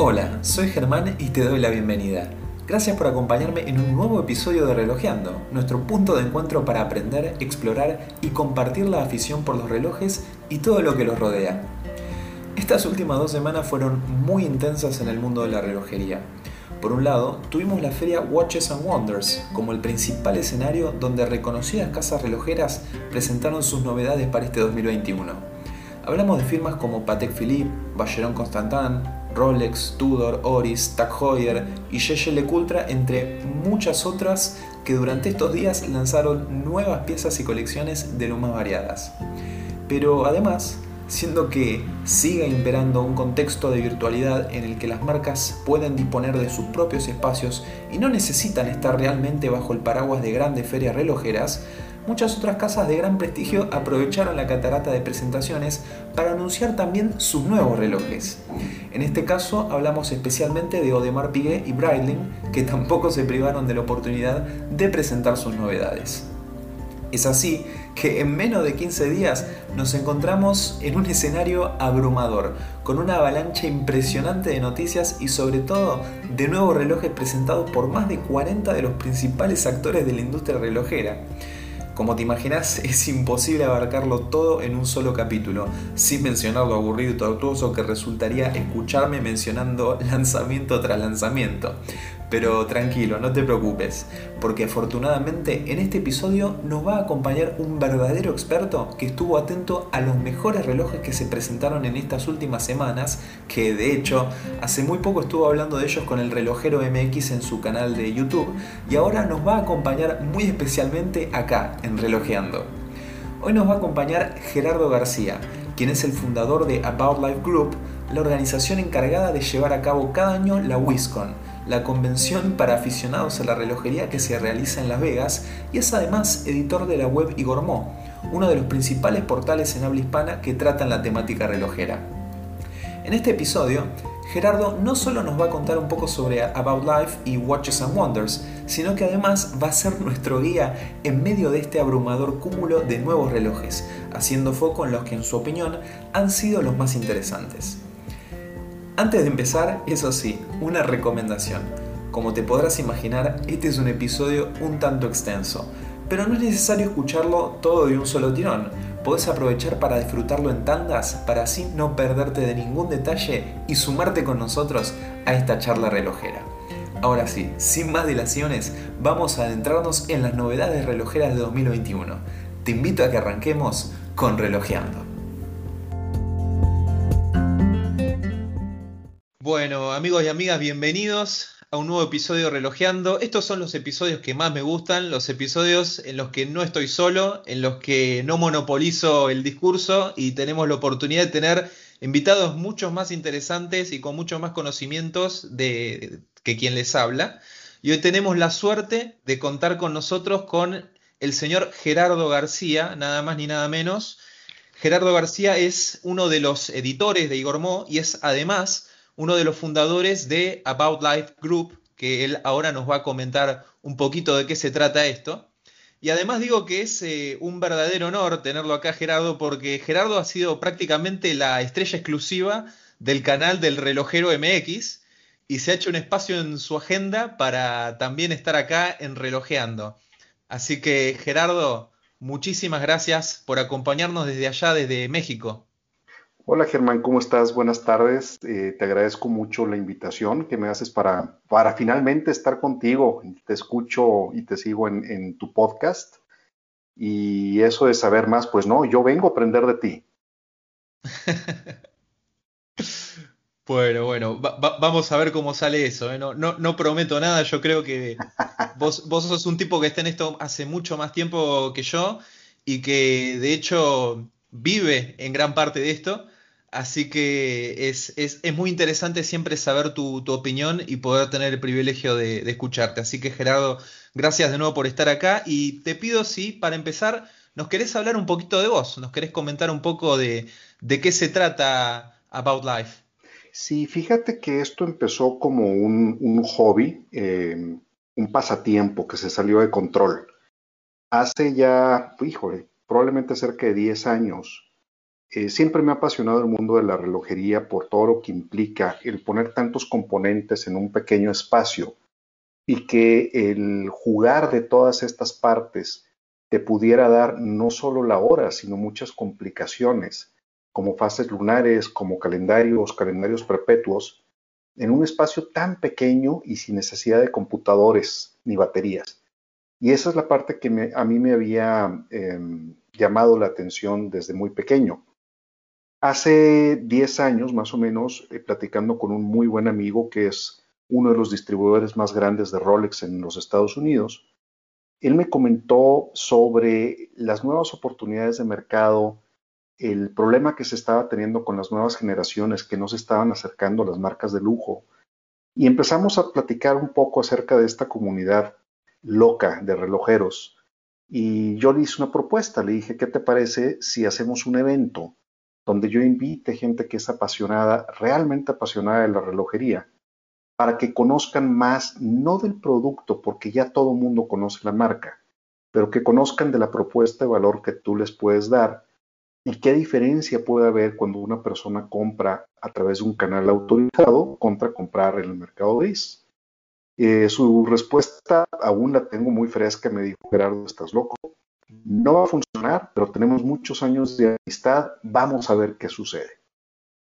Hola, soy Germán y te doy la bienvenida. Gracias por acompañarme en un nuevo episodio de Relojeando, nuestro punto de encuentro para aprender, explorar y compartir la afición por los relojes y todo lo que los rodea. Estas últimas dos semanas fueron muy intensas en el mundo de la relojería. Por un lado, tuvimos la feria Watches and Wonders como el principal escenario donde reconocidas casas relojeras presentaron sus novedades para este 2021. Hablamos de firmas como Patek Philippe, Vacheron Constantin, Rolex, Tudor, Oris, Tag Heuer y Yeye Lecoultre, entre muchas otras que durante estos días lanzaron nuevas piezas y colecciones de lo más variadas. Pero además, siendo que sigue imperando un contexto de virtualidad en el que las marcas pueden disponer de sus propios espacios y no necesitan estar realmente bajo el paraguas de grandes ferias relojeras, muchas otras casas de gran prestigio aprovecharon la catarata de presentaciones para anunciar también sus nuevos relojes. En este caso hablamos especialmente de Audemars Piguet y Breitling, que tampoco se privaron de la oportunidad de presentar sus novedades. Es así que en menos de 15 días nos encontramos en un escenario abrumador, con una avalancha impresionante de noticias y sobre todo de nuevos relojes presentados por más de 40 de los principales actores de la industria relojera. Como te imaginas, es imposible abarcarlo todo en un solo capítulo, sin mencionar lo aburrido y tortuoso que resultaría escucharme mencionando lanzamiento tras lanzamiento. Pero tranquilo, no te preocupes, porque afortunadamente en este episodio nos va a acompañar un verdadero experto que estuvo atento a los mejores relojes que se presentaron en estas últimas semanas, que de hecho hace muy poco estuvo hablando de ellos con el relojero MX en su canal de YouTube y ahora nos va a acompañar muy especialmente acá en Relojeando. Hoy nos va a acompañar Gerardo García, quien es el fundador de About Life Group, la organización encargada de llevar a cabo cada año la WISCON la convención para aficionados a la relojería que se realiza en Las Vegas y es además editor de la web Igormó, uno de los principales portales en habla hispana que tratan la temática relojera. En este episodio, Gerardo no solo nos va a contar un poco sobre About Life y Watches and Wonders, sino que además va a ser nuestro guía en medio de este abrumador cúmulo de nuevos relojes, haciendo foco en los que en su opinión han sido los más interesantes. Antes de empezar, eso sí, una recomendación. Como te podrás imaginar, este es un episodio un tanto extenso, pero no es necesario escucharlo todo de un solo tirón. Podés aprovechar para disfrutarlo en tandas para así no perderte de ningún detalle y sumarte con nosotros a esta charla relojera. Ahora sí, sin más dilaciones, vamos a adentrarnos en las novedades relojeras de 2021. Te invito a que arranquemos con Relojeando. Bueno, amigos y amigas, bienvenidos a un nuevo episodio de. Estos son los episodios que más me gustan, los episodios en los que no estoy solo, en los que no monopolizo el discurso y tenemos la oportunidad de tener invitados muchos más interesantes y con muchos más conocimientos de, que quien les habla. Y hoy tenemos la suerte de contar con nosotros con el señor Gerardo García, nada más ni nada menos. Gerardo García es uno de los editores de Igor Mo y es además uno de los fundadores de About Life Group, que él ahora nos va a comentar un poquito de qué se trata esto. Y además digo que es eh, un verdadero honor tenerlo acá, Gerardo, porque Gerardo ha sido prácticamente la estrella exclusiva del canal del relojero MX y se ha hecho un espacio en su agenda para también estar acá en Relojeando. Así que, Gerardo, muchísimas gracias por acompañarnos desde allá, desde México. Hola Germán, ¿cómo estás? Buenas tardes. Eh, te agradezco mucho la invitación que me haces para, para finalmente estar contigo. Te escucho y te sigo en, tu podcast. Y eso de saber más, pues no, yo vengo a aprender de ti. bueno, bueno, vamos a ver cómo sale eso. ¿eh? No, no, prometo nada, yo creo que vos, vos sos un tipo que está en esto hace mucho más tiempo que yo y que de hecho vive en gran parte de esto. Así que es, muy interesante siempre saber tu, opinión y poder tener el privilegio de, escucharte. Así que Gerardo, gracias de nuevo por estar acá y te pido si para empezar nos querés hablar un poquito de vos, nos querés comentar un poco de, qué se trata About Life. Sí, fíjate que esto empezó como un, hobby, em, un pasatiempo que se salió de control. Hace ya, híjole, probablemente cerca de 10 años Eh, siempre me ha apasionado el mundo de la relojería por todo lo que implica el poner tantos componentes en un pequeño espacio y que el jugar de todas estas partes te pudiera dar no solo la hora, sino muchas complicaciones, como fases lunares, como calendarios, calendarios perpetuos, en un espacio tan pequeño y sin necesidad de computadores ni baterías. Y esa es la parte que a mí me había em, llamado la atención desde muy pequeño. Hace 10 años, más o menos, eh, platicando con un muy buen amigo que es uno de los distribuidores más grandes de Rolex en los Estados Unidos, él me comentó sobre las nuevas oportunidades de mercado, el problema que se estaba teniendo con las nuevas generaciones que no se estaban acercando a las marcas de lujo. Y empezamos a platicar un poco acerca de esta comunidad loca de relojeros. Y yo le hice una propuesta, le dije, ¿qué te parece si hacemos un evento donde yo invite gente que es apasionada, realmente apasionada de la relojería? para que conozcan más, no del producto, porque ya todo el mundo conoce la marca, pero que conozcan de la propuesta de valor que tú les puedes dar y qué diferencia puede haber cuando una persona compra a través de un canal autorizado contra comprar en el mercado gris. Eh, su respuesta aún la tengo muy fresca, me dijo Gerardo, estás loco. No va a funcionar, pero tenemos muchos años de amistad, vamos a ver qué sucede.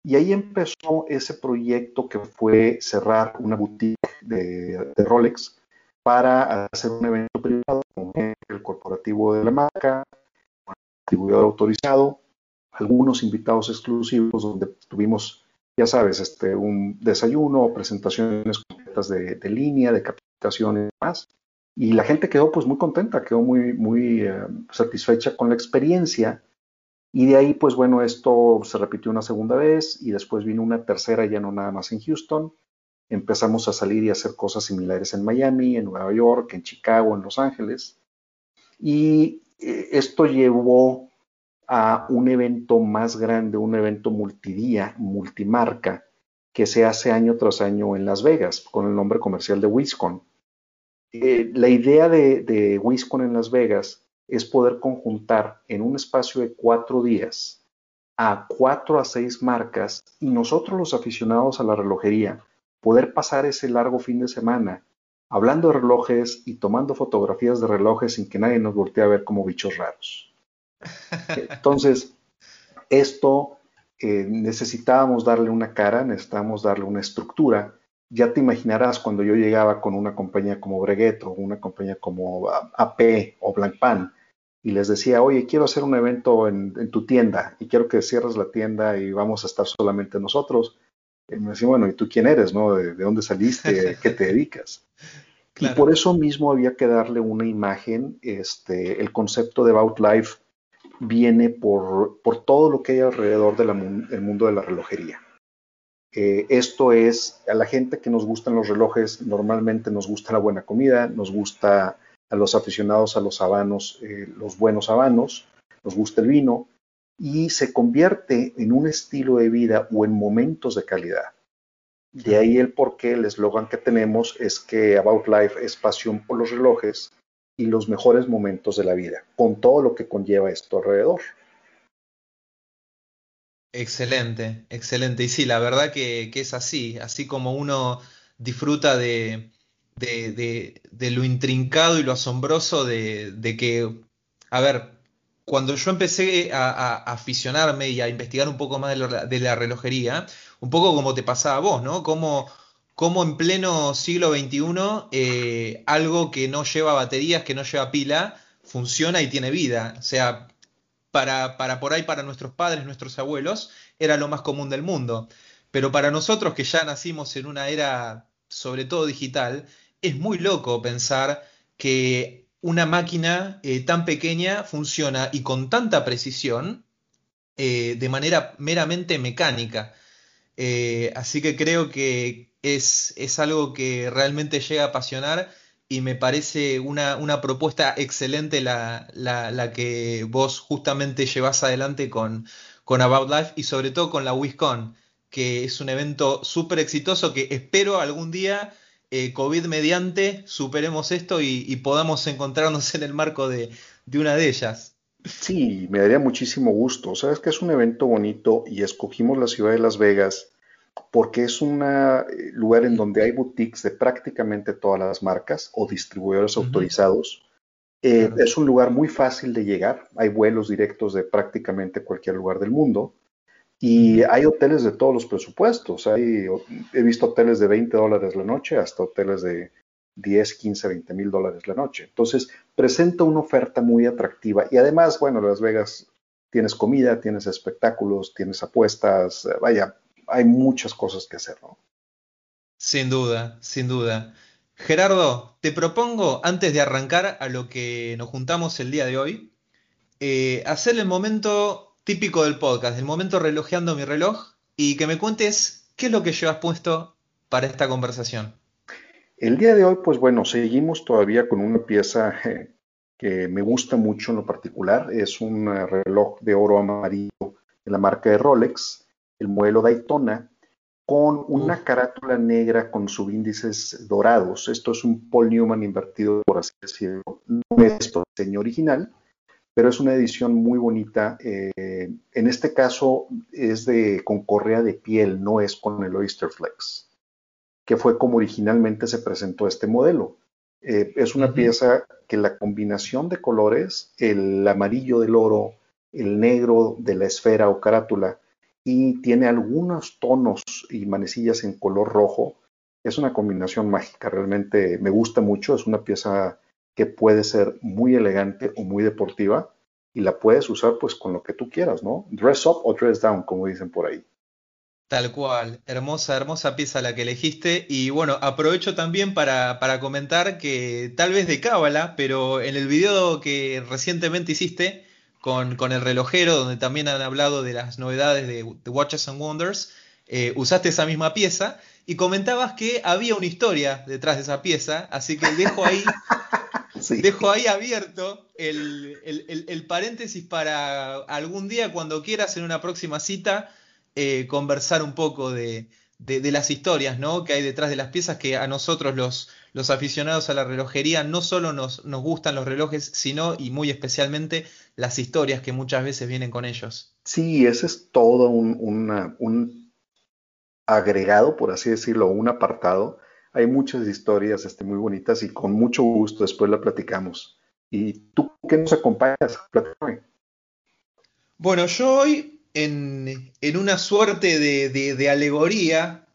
Y ahí empezó ese proyecto que fue cerrar una boutique de, Rolex para hacer un evento privado con el corporativo de la marca, un distribuidor autorizado, algunos invitados exclusivos donde tuvimos, ya sabes, este, un desayuno, presentaciones completas de, línea, de capacitación y demás. Y la gente quedó pues muy contenta, quedó muy, muy eh, satisfecha con la experiencia y de ahí, pues bueno, esto se repitió una segunda vez y después vino una tercera, ya no nada más en Houston. Empezamos a salir y hacer cosas similares en Miami, en Nueva York, en Chicago, en Los Ángeles. Y eh, esto llevó a un evento más grande, un evento multidía, multimarca, que se hace año tras año en Las Vegas con el nombre comercial de WISCON. Eh, la idea de, de WISCON en Las Vegas es poder conjuntar en un espacio de cuatro días a cuatro a seis marcas y nosotros los aficionados a la relojería poder pasar ese largo fin de semana hablando de relojes y tomando fotografías de relojes sin que nadie nos voltee a ver como bichos raros. Entonces, esto eh, necesitábamos darle una cara, necesitábamos darle una estructura. Ya te imaginarás cuando yo llegaba con una compañía como Breguet o una compañía como AP o Blancpain, y les decía, oye, quiero hacer un evento en, tu tienda y quiero que cierres la tienda y vamos a estar solamente nosotros. Y me decía, bueno, ¿y tú quién eres? No? ¿De, dónde saliste? ¿Qué te dedicas? Y por eso mismo había que darle una imagen. Este, el concepto de About Life viene por, por todo lo que hay alrededor del mundo de la relojería. Eh, esto es, a la gente que nos gustan los relojes, normalmente nos gusta la buena comida, nos gusta a los aficionados a los habanos, eh, los buenos habanos, nos gusta el vino y se convierte en un estilo de vida o en momentos de calidad. De ahí el porqué, el eslogan que tenemos es que About Life es pasión por los relojes y los mejores momentos de la vida, con todo lo que conlleva esto alrededor. Excelente, excelente. Y sí, la verdad que es así, así como uno disfruta de, lo intrincado y lo asombroso de, que, a ver, cuando yo empecé a, aficionarme y a investigar un poco más de, la relojería, un poco como te pasaba a vos, ¿no? Como, como en pleno siglo XXI eh, algo que no lleva baterías, que no lleva pila, funciona y tiene vida. O sea, para, para por ahí, para nuestros padres, nuestros abuelos, era lo más común del mundo. Pero para nosotros que ya nacimos en una era sobre todo digital, es muy loco pensar que una máquina eh, tan pequeña funciona y con tanta precisión eh, de manera meramente mecánica. Eh, así que creo que es, es, algo que realmente llega a apasionar y me parece una, una propuesta excelente la, la, que vos justamente llevas adelante con, con About Life y sobre todo con la WISCON, que es un evento súper exitoso que espero algún día eh, COVID mediante superemos esto y, podamos encontrarnos en el marco de, una de ellas. Sí, me daría muchísimo gusto. Sabes que es un evento bonito y escogimos la ciudad de Las Vegas porque es un eh, lugar en donde hay boutiques de prácticamente todas las marcas o distribuidores autorizados. Eh, es un lugar muy fácil de llegar. Hay vuelos directos de prácticamente cualquier lugar del mundo. Y hay hoteles de todos los presupuestos. Hay, he visto hoteles de 20 dólares la noche hasta hoteles de 10, 15, 20 mil dólares la noche. Entonces, presenta una oferta muy atractiva. Y además, bueno, Las Vegas tienes comida, tienes espectáculos, tienes apuestas, eh, vaya, hay muchas cosas que hacer, ¿no? Sin duda, sin duda. Gerardo, te propongo, antes de arrancar a lo que nos juntamos el día de hoy, eh, hacer el momento típico del podcast, el momento relojeando mi reloj, y que me cuentes qué es lo que llevas puesto para esta conversación. El día de hoy, pues bueno, seguimos todavía con una pieza eh, que me gusta mucho en lo particular. Es un eh, reloj de oro amarillo de la marca de Rolex, el modelo Daytona, con una carátula negra con subíndices dorados. Esto es un Paul Newman invertido, por así decirlo. No es el diseño original, pero es una edición muy bonita. Eh, en este caso es de con correa de piel, no es con el Oyster Flex que fue como originalmente se presentó este modelo. Eh, es una pieza que la combinación de colores, el amarillo del oro, el negro de la esfera o carátula, y tiene algunos tonos y manecillas en color rojo, es una combinación mágica, realmente me gusta mucho, es una pieza que puede ser muy elegante o muy deportiva y la puedes usar pues con lo que tú quieras, ¿no? Dress up o dress down, como dicen por ahí. Tal cual, hermosa, hermosa pieza la que elegiste. Y bueno, aprovecho también para, comentar que tal vez de cábala, pero en el video que recientemente hiciste con, el relojero, donde también han hablado de las novedades de, Watches and Wonders, eh, usaste esa misma pieza y comentabas que había una historia detrás de esa pieza, así que dejo ahí, dejo ahí abierto el, el paréntesis para algún día, cuando quieras, en una próxima cita eh, conversar un poco de, las historias ¿no? que hay detrás de las piezas que a nosotros los, los aficionados a la relojería no solo nos, nos, gustan los relojes, sino y muy especialmente las historias que muchas veces vienen con ellos. Sí, ese es todo un, un agregado, por así decirlo, un apartado. Hay muchas historias este, muy bonitas y con mucho gusto después la platicamos. ¿Y tú qué nos acompañas? Bueno, yo hoy en, una suerte de, alegoría,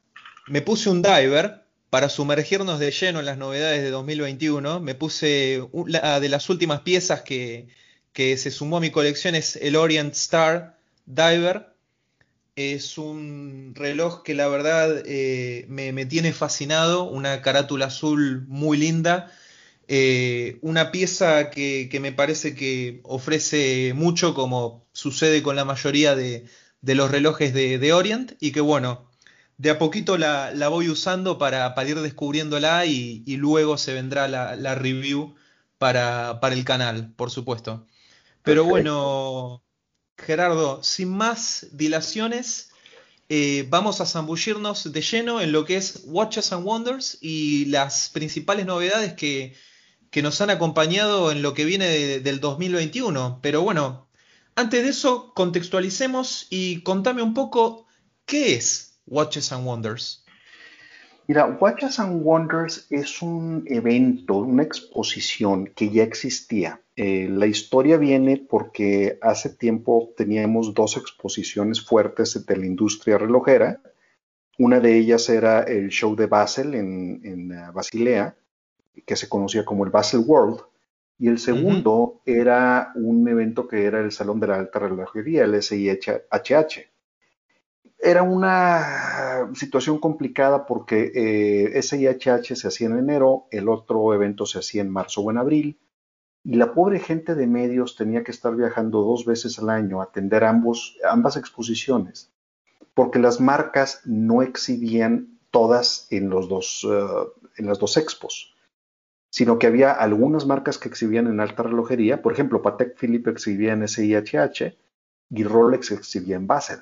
me puse un diver para sumergirnos de lleno en las novedades de 2021. Me puse una de las últimas piezas que, se sumó a mi colección es el Orient Star Diver. Es un reloj que la verdad eh, me, me, tiene fascinado, una carátula azul muy linda eh, una pieza que, me parece que ofrece mucho, como sucede con la mayoría de, los relojes de, Orient, y que bueno, de a poquito la, voy usando para, ir descubriéndola y, luego se vendrá la, review para, el canal, por supuesto. Pero bueno, Gerardo, sin más dilaciones, eh, vamos a zambullirnos de lleno en lo que es Watches and Wonders y las principales novedades que, que nos han acompañado en lo que viene del 2021. Pero bueno, antes de eso, contextualicemos y contame un poco qué es Watches and Wonders. Mira, Watches and Wonders es un evento, una exposición que ya existía. Eh, la historia viene porque hace tiempo teníamos dos exposiciones fuertes de la industria relojera. Una de ellas era el show de Basel en, en uh, Basilea, que se conocía como el Basel World, y el segundo era un evento que era el Salón de la Alta Relojería, el SIHH. Era una situación complicada porque eh, SIHH se hacía en enero, el otro evento se hacía en marzo o en abril, y la pobre gente de medios tenía que estar viajando dos veces al año a atender ambos, ambas exposiciones, porque las marcas no exhibían todas en, los dos, eh, en las dos expos sino que había algunas marcas que exhibían en alta relojería, por ejemplo, Patek Philippe exhibía en SIHH y Rolex exhibía en Basel.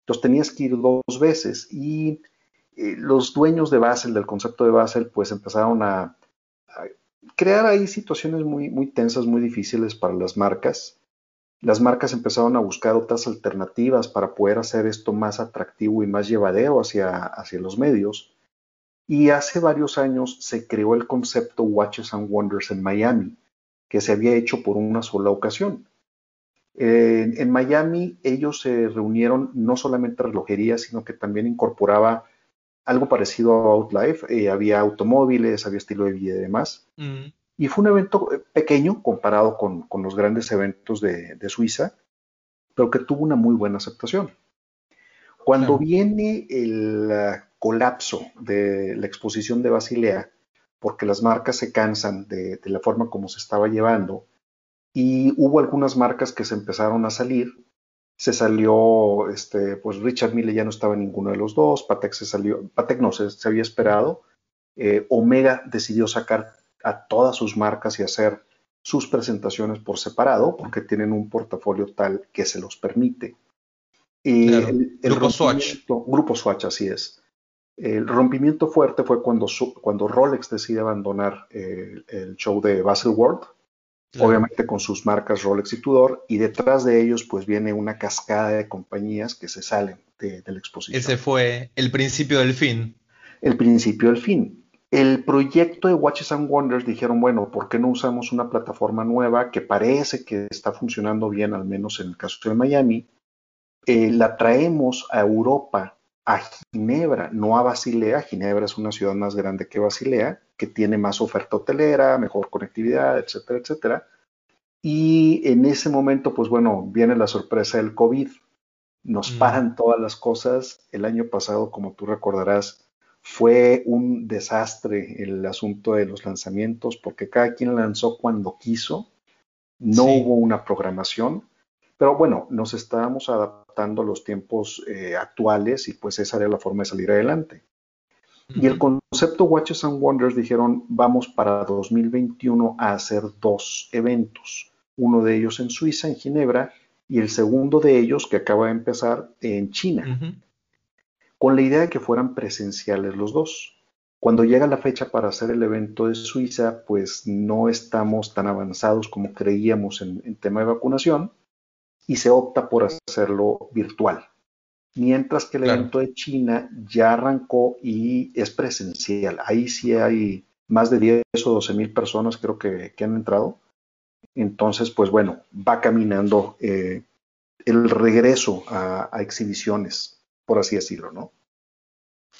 Entonces tenías que ir dos veces y eh, los dueños de Basel, del concepto de Basel, pues empezaron a, crear ahí situaciones muy, muy tensas, muy difíciles para las marcas. las marcas empezaron a buscar otras alternativas para poder hacer esto más atractivo y más llevadero hacia, hacia los medios. Y hace varios años se creó el concepto Watches and Wonders en Miami, que se había hecho por una sola ocasión. en Miami ellos se reunieron no solamente relojería, sino que también incorporaba algo parecido a Outlife. Eh, había automóviles, había estilo de vida y demás. Mm. Y fue un evento eh, pequeño comparado con, los grandes eventos de, Suiza, pero que tuvo una muy buena aceptación. Cuando viene el uh, colapso de la exposición de Basilea, porque las marcas se cansan de, la forma como se estaba llevando, y hubo algunas marcas que se empezaron a salir, se salió, este, pues Richard Mille ya no estaba en ninguno de los dos, Patek se salió, Patek no, se, se había esperado, eh, Omega decidió sacar a todas sus marcas y hacer sus presentaciones por separado, porque tienen un portafolio tal que se los permite. el, grupo Swatch. Grupo Swatch, así es. El rompimiento fuerte fue cuando, cuando Rolex decide abandonar el show de Baselworld, obviamente con sus marcas Rolex y Tudor, y detrás de ellos pues viene una cascada de compañías que se salen de, de la exposición. Ese fue el principio del fin. El principio del fin el proyecto de Watches and Wonders dijeron, bueno, ¿por qué no usamos una plataforma nueva que parece que está funcionando bien, al menos en el caso de Miami? Eh, la traemos a Europa, a Ginebra, no a Basilea. Ginebra es una ciudad más grande que Basilea, que tiene más oferta hotelera, mejor conectividad, etcétera, etcétera. Y en ese momento, pues bueno, viene la sorpresa del COVID. Nos mm. paran todas las cosas. El año pasado, como tú recordarás, fue un desastre el asunto de los lanzamientos porque cada quien lanzó cuando quiso, no hubo una programación, pero bueno, nos estábamos adaptando a los tiempos eh, actuales y pues esa era la forma de salir adelante. Y el concepto Watches and Wonders dijeron, vamos para 2021 a hacer dos eventos, uno de ellos en Suiza, en Ginebra, y el segundo de ellos que acaba de empezar en China con la idea de que fueran presenciales los dos. Cuando llega la fecha para hacer el evento de Suiza, pues no estamos tan avanzados como creíamos en, tema de vacunación y se opta por hacerlo virtual. Mientras que el evento de China ya arrancó y es presencial. Ahí sí hay más de 10 o 12 mil personas creo que, han entrado. Entonces, pues bueno, va caminando eh, el regreso a exhibiciones por así decirlo, ¿no?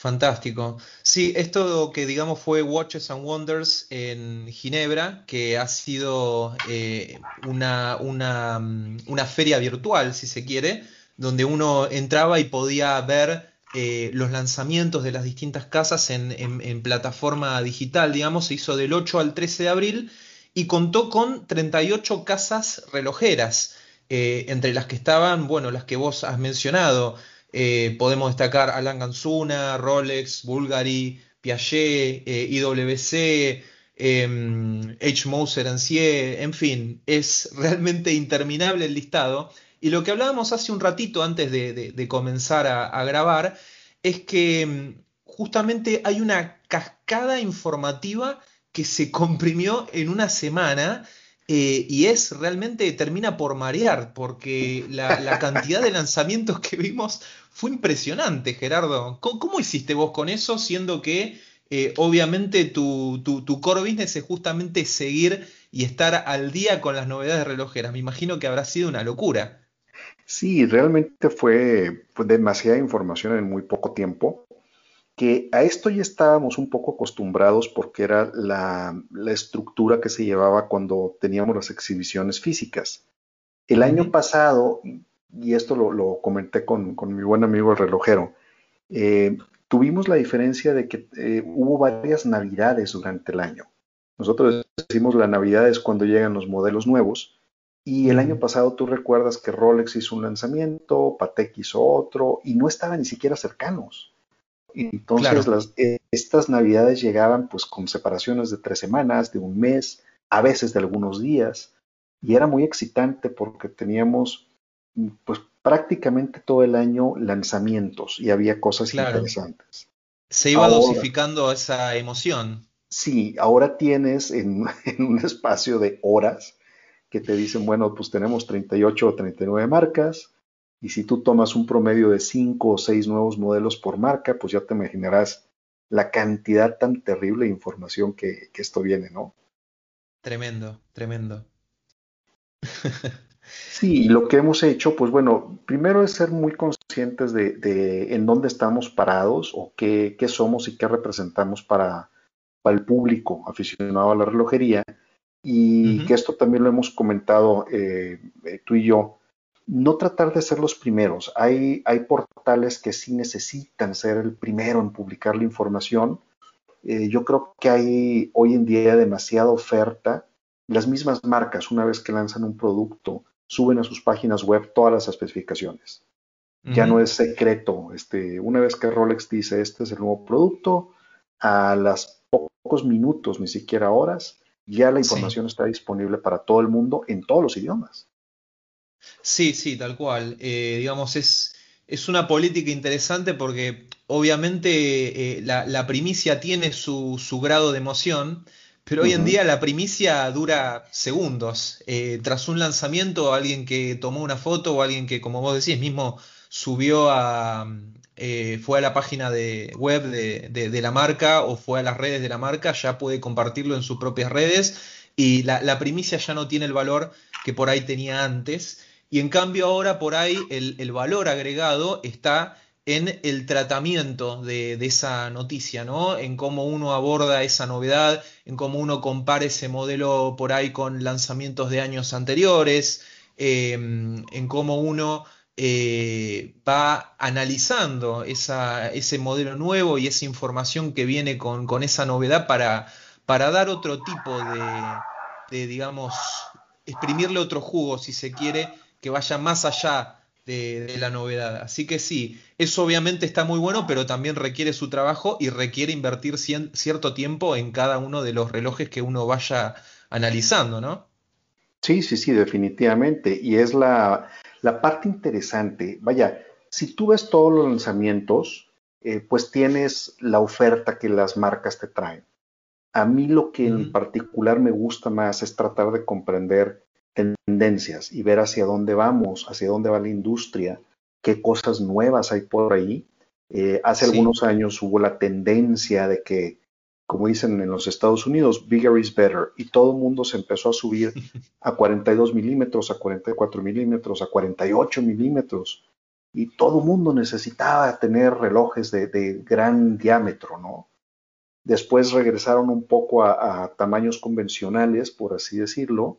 Fantástico. Sí, esto que digamos fue Watches and Wonders en Ginebra, que ha sido eh, una, mm, una, feria virtual, si se quiere, donde uno entraba y podía ver eh, los lanzamientos de las distintas casas en, plataforma digital, digamos, se hizo del 8 al 13 de abril y contó con 38 casas relojeras, eh, entre las que estaban, bueno, las que vos has mencionado, eh, podemos destacar Alan Ganzuna, Rolex, Bulgari, Piaget, eh, IWC, eh, H. Moser en fin, es realmente interminable el listado. Y lo que hablábamos hace un ratito antes de, comenzar a, grabar es que em, justamente hay una cascada informativa que se comprimió en una semana eh, y es realmente, termina por marear, porque la, cantidad de lanzamientos que vimos fue impresionante, Gerardo. ¿Cómo, hiciste vos con eso, siendo que eh, obviamente tu, tu, core business es justamente seguir y estar al día con las novedades relojeras? Me imagino que habrá sido una locura. Sí, realmente fue demasiada información en muy poco tiempo que a esto ya estábamos un poco acostumbrados porque era la, estructura que se llevaba cuando teníamos las exhibiciones físicas. El año pasado, y esto lo, comenté con, mi buen amigo el relojero, eh, tuvimos la diferencia de que eh, hubo varias navidades durante el año. Nosotros decimos la navidad es cuando llegan los modelos nuevos. Y el año pasado tú recuerdas que Rolex hizo un lanzamiento, Patek hizo otro, y no estaban ni siquiera cercanos. Entonces estas navidades llegaban pues con separaciones de tres semanas, de un mes, a veces de algunos días, y era muy excitante porque teníamos pues prácticamente todo el año lanzamientos y había cosas interesantes. Se iba dosificando esa emoción. Sí, ahora tienes en, un espacio de horas que te dicen, bueno, pues tenemos 38 o 39 marcas, y si tú tomas un promedio de 5 o 6 nuevos modelos por marca, pues ya te imaginarás la cantidad tan terrible de información que, esto viene, ¿no? Tremendo, tremendo. Sí, y lo que hemos hecho, pues bueno, primero es ser muy conscientes de, en dónde estamos parados o qué, somos y qué representamos para, el público aficionado a la relojería. Y que esto también lo hemos comentado eh, eh, tú y yo, no tratar de ser los primeros. Hay, hay portales que sí necesitan ser el primero en publicar la información. Eh, yo creo que hay hoy en día demasiada oferta. Las mismas marcas, una vez que lanzan un producto, suben a sus páginas web todas las especificaciones. Ya no es secreto. Este, una vez que Rolex dice este es el nuevo producto, a las pocos minutos, ni siquiera horas, ya la información está disponible para todo el mundo en todos los idiomas. Sí, sí, tal cual. Eh, digamos, es, es una política interesante porque obviamente eh, la, primicia tiene su, su, grado de emoción, pero hoy en día la primicia dura segundos. Eh, tras un lanzamiento, alguien que tomó una foto o alguien que, como vos decís, mismo subió a, fue a la página de web de, la marca o fue a las redes de la marca, ya puede compartirlo en sus propias redes y la, la primicia ya no tiene el valor que por ahí tenía antes. Y en cambio ahora por ahí el, valor agregado está en el tratamiento de, esa noticia, ¿no? En cómo uno aborda esa novedad, en cómo uno compara ese modelo por ahí con lanzamientos de años anteriores, em, en cómo uno eh, va analizando ese modelo nuevo y esa información que viene con, esa novedad para, para, dar otro tipo de, digamos, exprimirle otro jugo, si se quiere, que vaya más allá de, la novedad. Así que sí, eso obviamente está muy bueno, pero también requiere su trabajo y requiere invertir cierto tiempo en cada uno de los relojes que uno vaya analizando, ¿no? Sí, sí, sí, definitivamente. Y es la, parte interesante. Vaya, si tú ves todos los lanzamientos, eh, pues tienes la oferta que las marcas te traen. A mí lo que en particular me gusta más es tratar de comprender tendencias y ver hacia dónde vamos, hacia dónde va la industria, qué cosas nuevas hay por ahí. Eh, hace algunos años hubo la tendencia de que, como dicen en los Estados Unidos, bigger is better, y todo el mundo se empezó a subir a 42 milímetros, a 44 milímetros, a 48 milímetros, y todo el mundo necesitaba tener relojes de, gran diámetro, ¿no? Después regresaron un poco a tamaños convencionales, por así decirlo,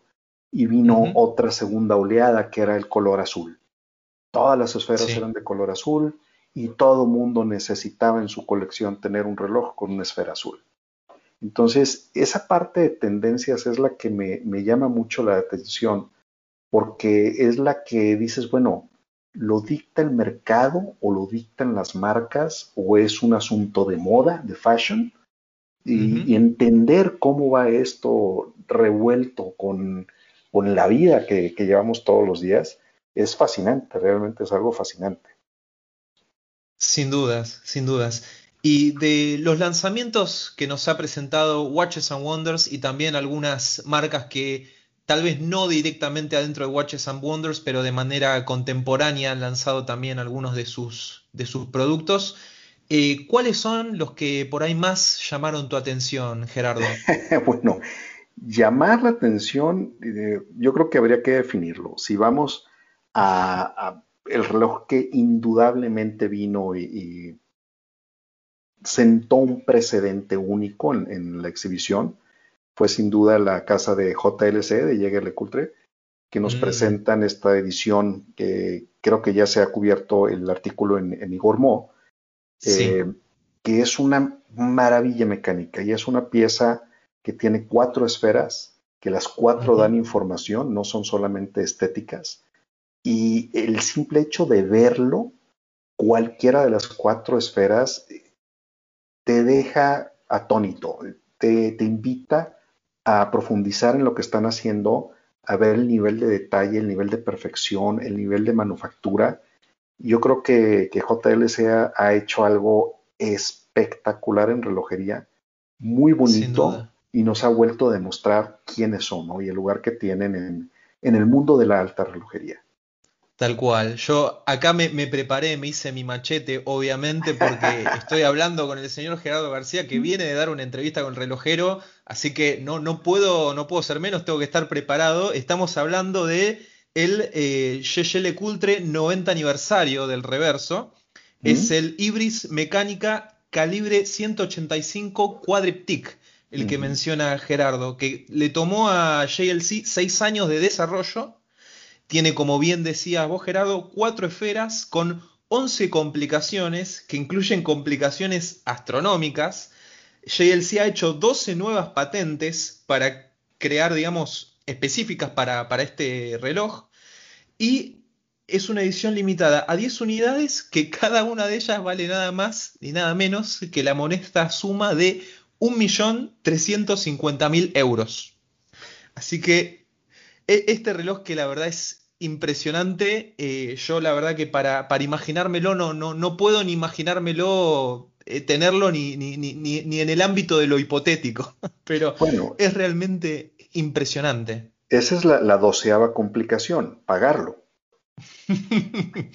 y vino otra segunda oleada que era el color azul. Todas las esferas eran de color azul y todo mundo necesitaba en su colección tener un reloj con una esfera azul. Entonces, esa parte de tendencias es la que me, me llama mucho la atención porque es la que dices, bueno, ¿lo dicta el mercado o lo dictan las marcas o es un asunto de moda, de fashion? y entender cómo va esto revuelto con con la vida que, llevamos todos los días, es fascinante, realmente es algo fascinante. Sin dudas, sin dudas. Y de los lanzamientos que nos ha presentado Watches and Wonders y también algunas marcas que tal vez no directamente adentro de Watches and Wonders, pero de manera contemporánea han lanzado también algunos de sus, de sus productos. Eh, ¿Cuáles son los que por ahí más llamaron tu atención, Gerardo? bueno, llamar la atención, yo creo que habría que definirlo. Si vamos a, el reloj que indudablemente vino y, sentó un precedente único en, la exhibición, fue sin duda la casa de JLC de Jäger LeCoultre, que nos mm. presentan esta edición que creo que ya se ha cubierto el artículo en, en Igor Mo, eh, que es una maravilla mecánica y es una pieza que tiene cuatro esferas, que las cuatro dan información, no son solamente estéticas. Y el simple hecho de verlo, cualquiera de las cuatro esferas, te deja atónito, te, te invita a profundizar en lo que están haciendo, a ver el nivel de detalle, el nivel de perfección, el nivel de manufactura. Yo creo que, que JLC ha, hecho algo espectacular en relojería, muy bonito, y nos ha vuelto a demostrar quiénes son y el lugar que tienen en el mundo de la alta relojería. Tal cual. Yo acá me, preparé, me hice mi machete, obviamente, porque estoy hablando con el señor Gerardo García, que viene de dar una entrevista con el relojero, así que no, no, puedo, no puedo ser menos, tengo que estar preparado. Estamos hablando de el eh, Cultre 90 aniversario del reverso. Es el Ibris Mecánica calibre 185 Quadriptic, el que menciona Gerardo, que le tomó a JLC seis años de desarrollo tiene, como bien decías vos, Gerardo, cuatro esferas con 11 complicaciones, que incluyen complicaciones astronómicas. JLC ha hecho 12 nuevas patentes para crear, digamos, específicas para, para este reloj. Y es una edición limitada a 10 unidades que cada una de ellas vale nada más ni nada menos que la moneda suma de 1.350.000 euros. Así que e, este reloj que la verdad es impresionante. Eh, yo la verdad que para, para imaginármelo no, no, no, puedo ni imaginármelo eh, tenerlo ni, ni, ni, en el ámbito de lo hipotético, pero bueno, es realmente impresionante. Esa es la, doceava complicación, pagarlo.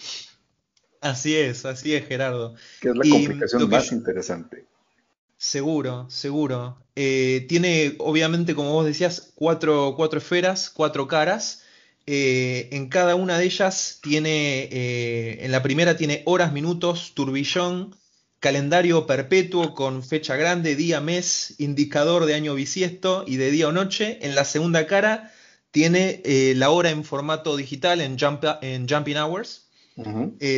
así es, así es, Gerardo. Que es la complicación más interesante. Seguro, seguro. Eh, tiene, obviamente, como vos decías, cuatro, cuatro esferas, cuatro caras. Eh, en cada una de ellas tiene, eh, en la primera tiene horas, minutos, turbillón, calendario perpetuo con fecha grande, día, mes, indicador de año bisiesto y de día o noche. En la segunda cara tiene la hora en formato digital en, en Jumping Hours.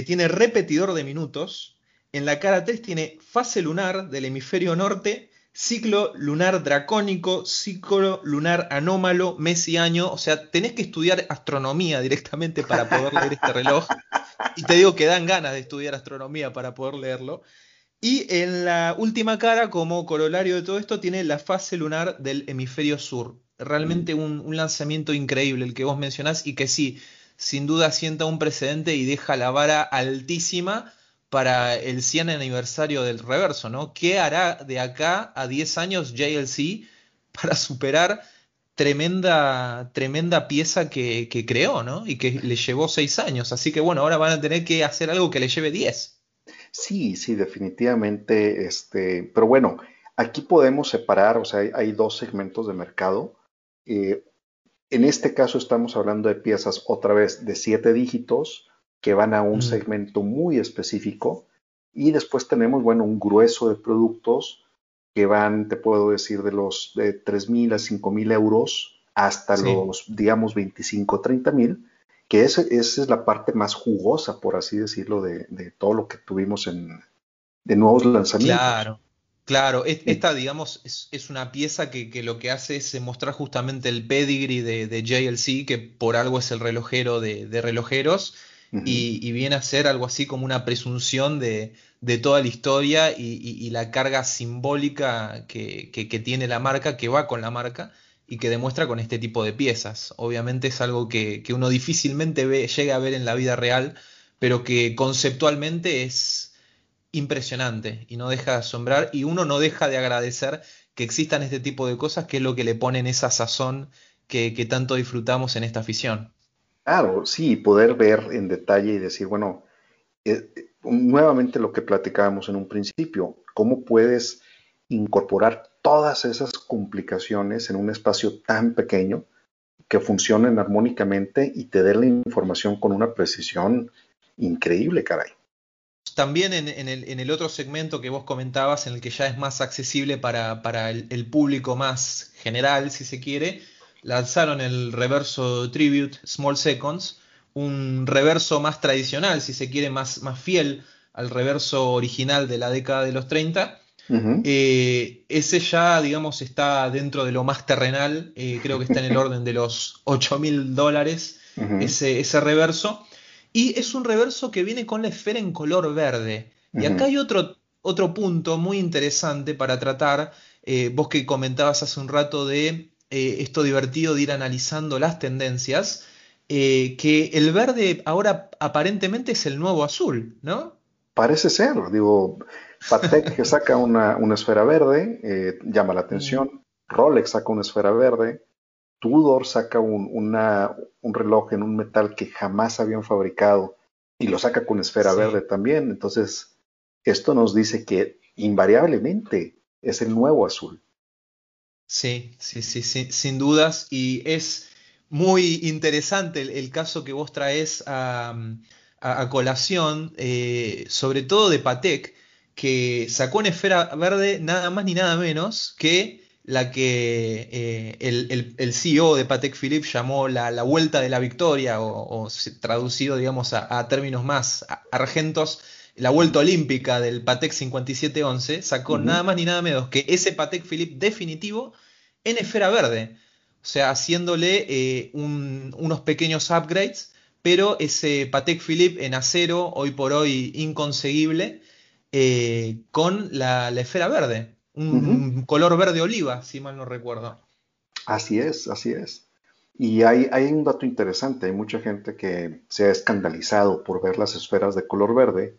tiene repetidor de minutos. En la cara 3 tiene fase lunar del hemisferio norte ciclo lunar dracónico, ciclo lunar anómalo, mes y año. O sea, tenés que estudiar astronomía directamente para poder leer este reloj. Y te digo que dan ganas de estudiar astronomía para poder leerlo. Y en la última cara, como corolario de todo esto, tiene la fase lunar del hemisferio sur. Realmente un, un lanzamiento increíble el que vos mencionás y que sí, sin duda sienta un precedente y deja la vara altísima para el 100 aniversario del reverso, ¿no? ¿Qué hará de acá a 10 años JLC para superar tremenda, tremenda pieza que, creó, ¿no? Y que le llevó 6 años. Así que bueno, ahora van a tener que hacer algo que le lleve 10. Sí, sí, definitivamente. Este, pero bueno, aquí podemos separar, o sea, hay, dos segmentos de mercado. Eh, en este caso estamos hablando de piezas otra vez de 7 dígitos que van a un segmento muy específico. Y después tenemos, bueno, un grueso de productos que van, te puedo decir, de los de 3.000 a 5.000 euros hasta los, digamos, 25, 30 mil, que esa es la parte más jugosa, por así decirlo, de, todo lo que tuvimos en, de nuevos lanzamientos. Claro, claro. Esta, digamos, es, una pieza que, lo que hace es mostrar justamente el pedigree de, JLC, que por algo es el relojero de relojeros y, viene a ser algo así como una presunción de, toda la historia y, la carga simbólica que, tiene la marca, que va con la marca y que demuestra con este tipo de piezas. Obviamente es algo que, uno difícilmente llega a ver en la vida real, pero que conceptualmente es impresionante y no deja de asombrar y uno no deja de agradecer que existan este tipo de cosas que es lo que le ponen esa sazón que tanto disfrutamos en esta afición. Claro, sí, poder ver en detalle y decir, bueno, eh, nuevamente lo que platicábamos en un principio, cómo puedes incorporar todas esas complicaciones en un espacio tan pequeño que funcionen armónicamente y te den la información con una precisión increíble, caray. También en, el, otro segmento que vos comentabas, en el que ya es más accesible para, el público más general, si se quiere, lanzaron el reverso Tribute Small Seconds, un reverso más tradicional, si se quiere, más, más fiel al reverso original de la década de los 30. Eh, ese ya, digamos, está dentro de lo más terrenal, eh, creo que está en el orden de los 8 mil dólares ese, ese, reverso. Y es un reverso que viene con la esfera en color verde. Y acá hay otro, otro punto muy interesante para tratar, eh, vos que comentabas hace un rato de eh, esto divertido de ir analizando las tendencias, eh, que el verde ahora aparentemente es el nuevo azul, ¿no? Parece ser, digo, Patek que saca una, esfera verde, eh, llama la atención, Rolex saca una esfera verde, Tudor saca un, un, reloj en un metal que jamás habían fabricado y lo saca con esfera verde también. Entonces, esto nos dice que invariablemente es el nuevo azul. Sí, sí, sí, sin dudas. Y es muy interesante el, caso que vos traes a, colación, eh, sobre todo de Patek, que sacó en esfera verde nada más ni nada menos que la que eh, el, CEO de Patek Philippe llamó la, vuelta de la victoria, o, traducido, digamos, a, términos más argentos, la vuelta olímpica del Patek 5711, sacó nada más ni nada menos que ese Patek Philippe definitivo en esfera verde. O sea, haciéndole eh, unos pequeños upgrades, pero ese Patek Philippe en acero, hoy por hoy inconseguible, eh, con la esfera verde un color verde oliva, si mal no recuerdo. Así es, así es. Y hay, hay, un dato interesante, hay mucha gente que se ha escandalizado por ver las esferas de color verde.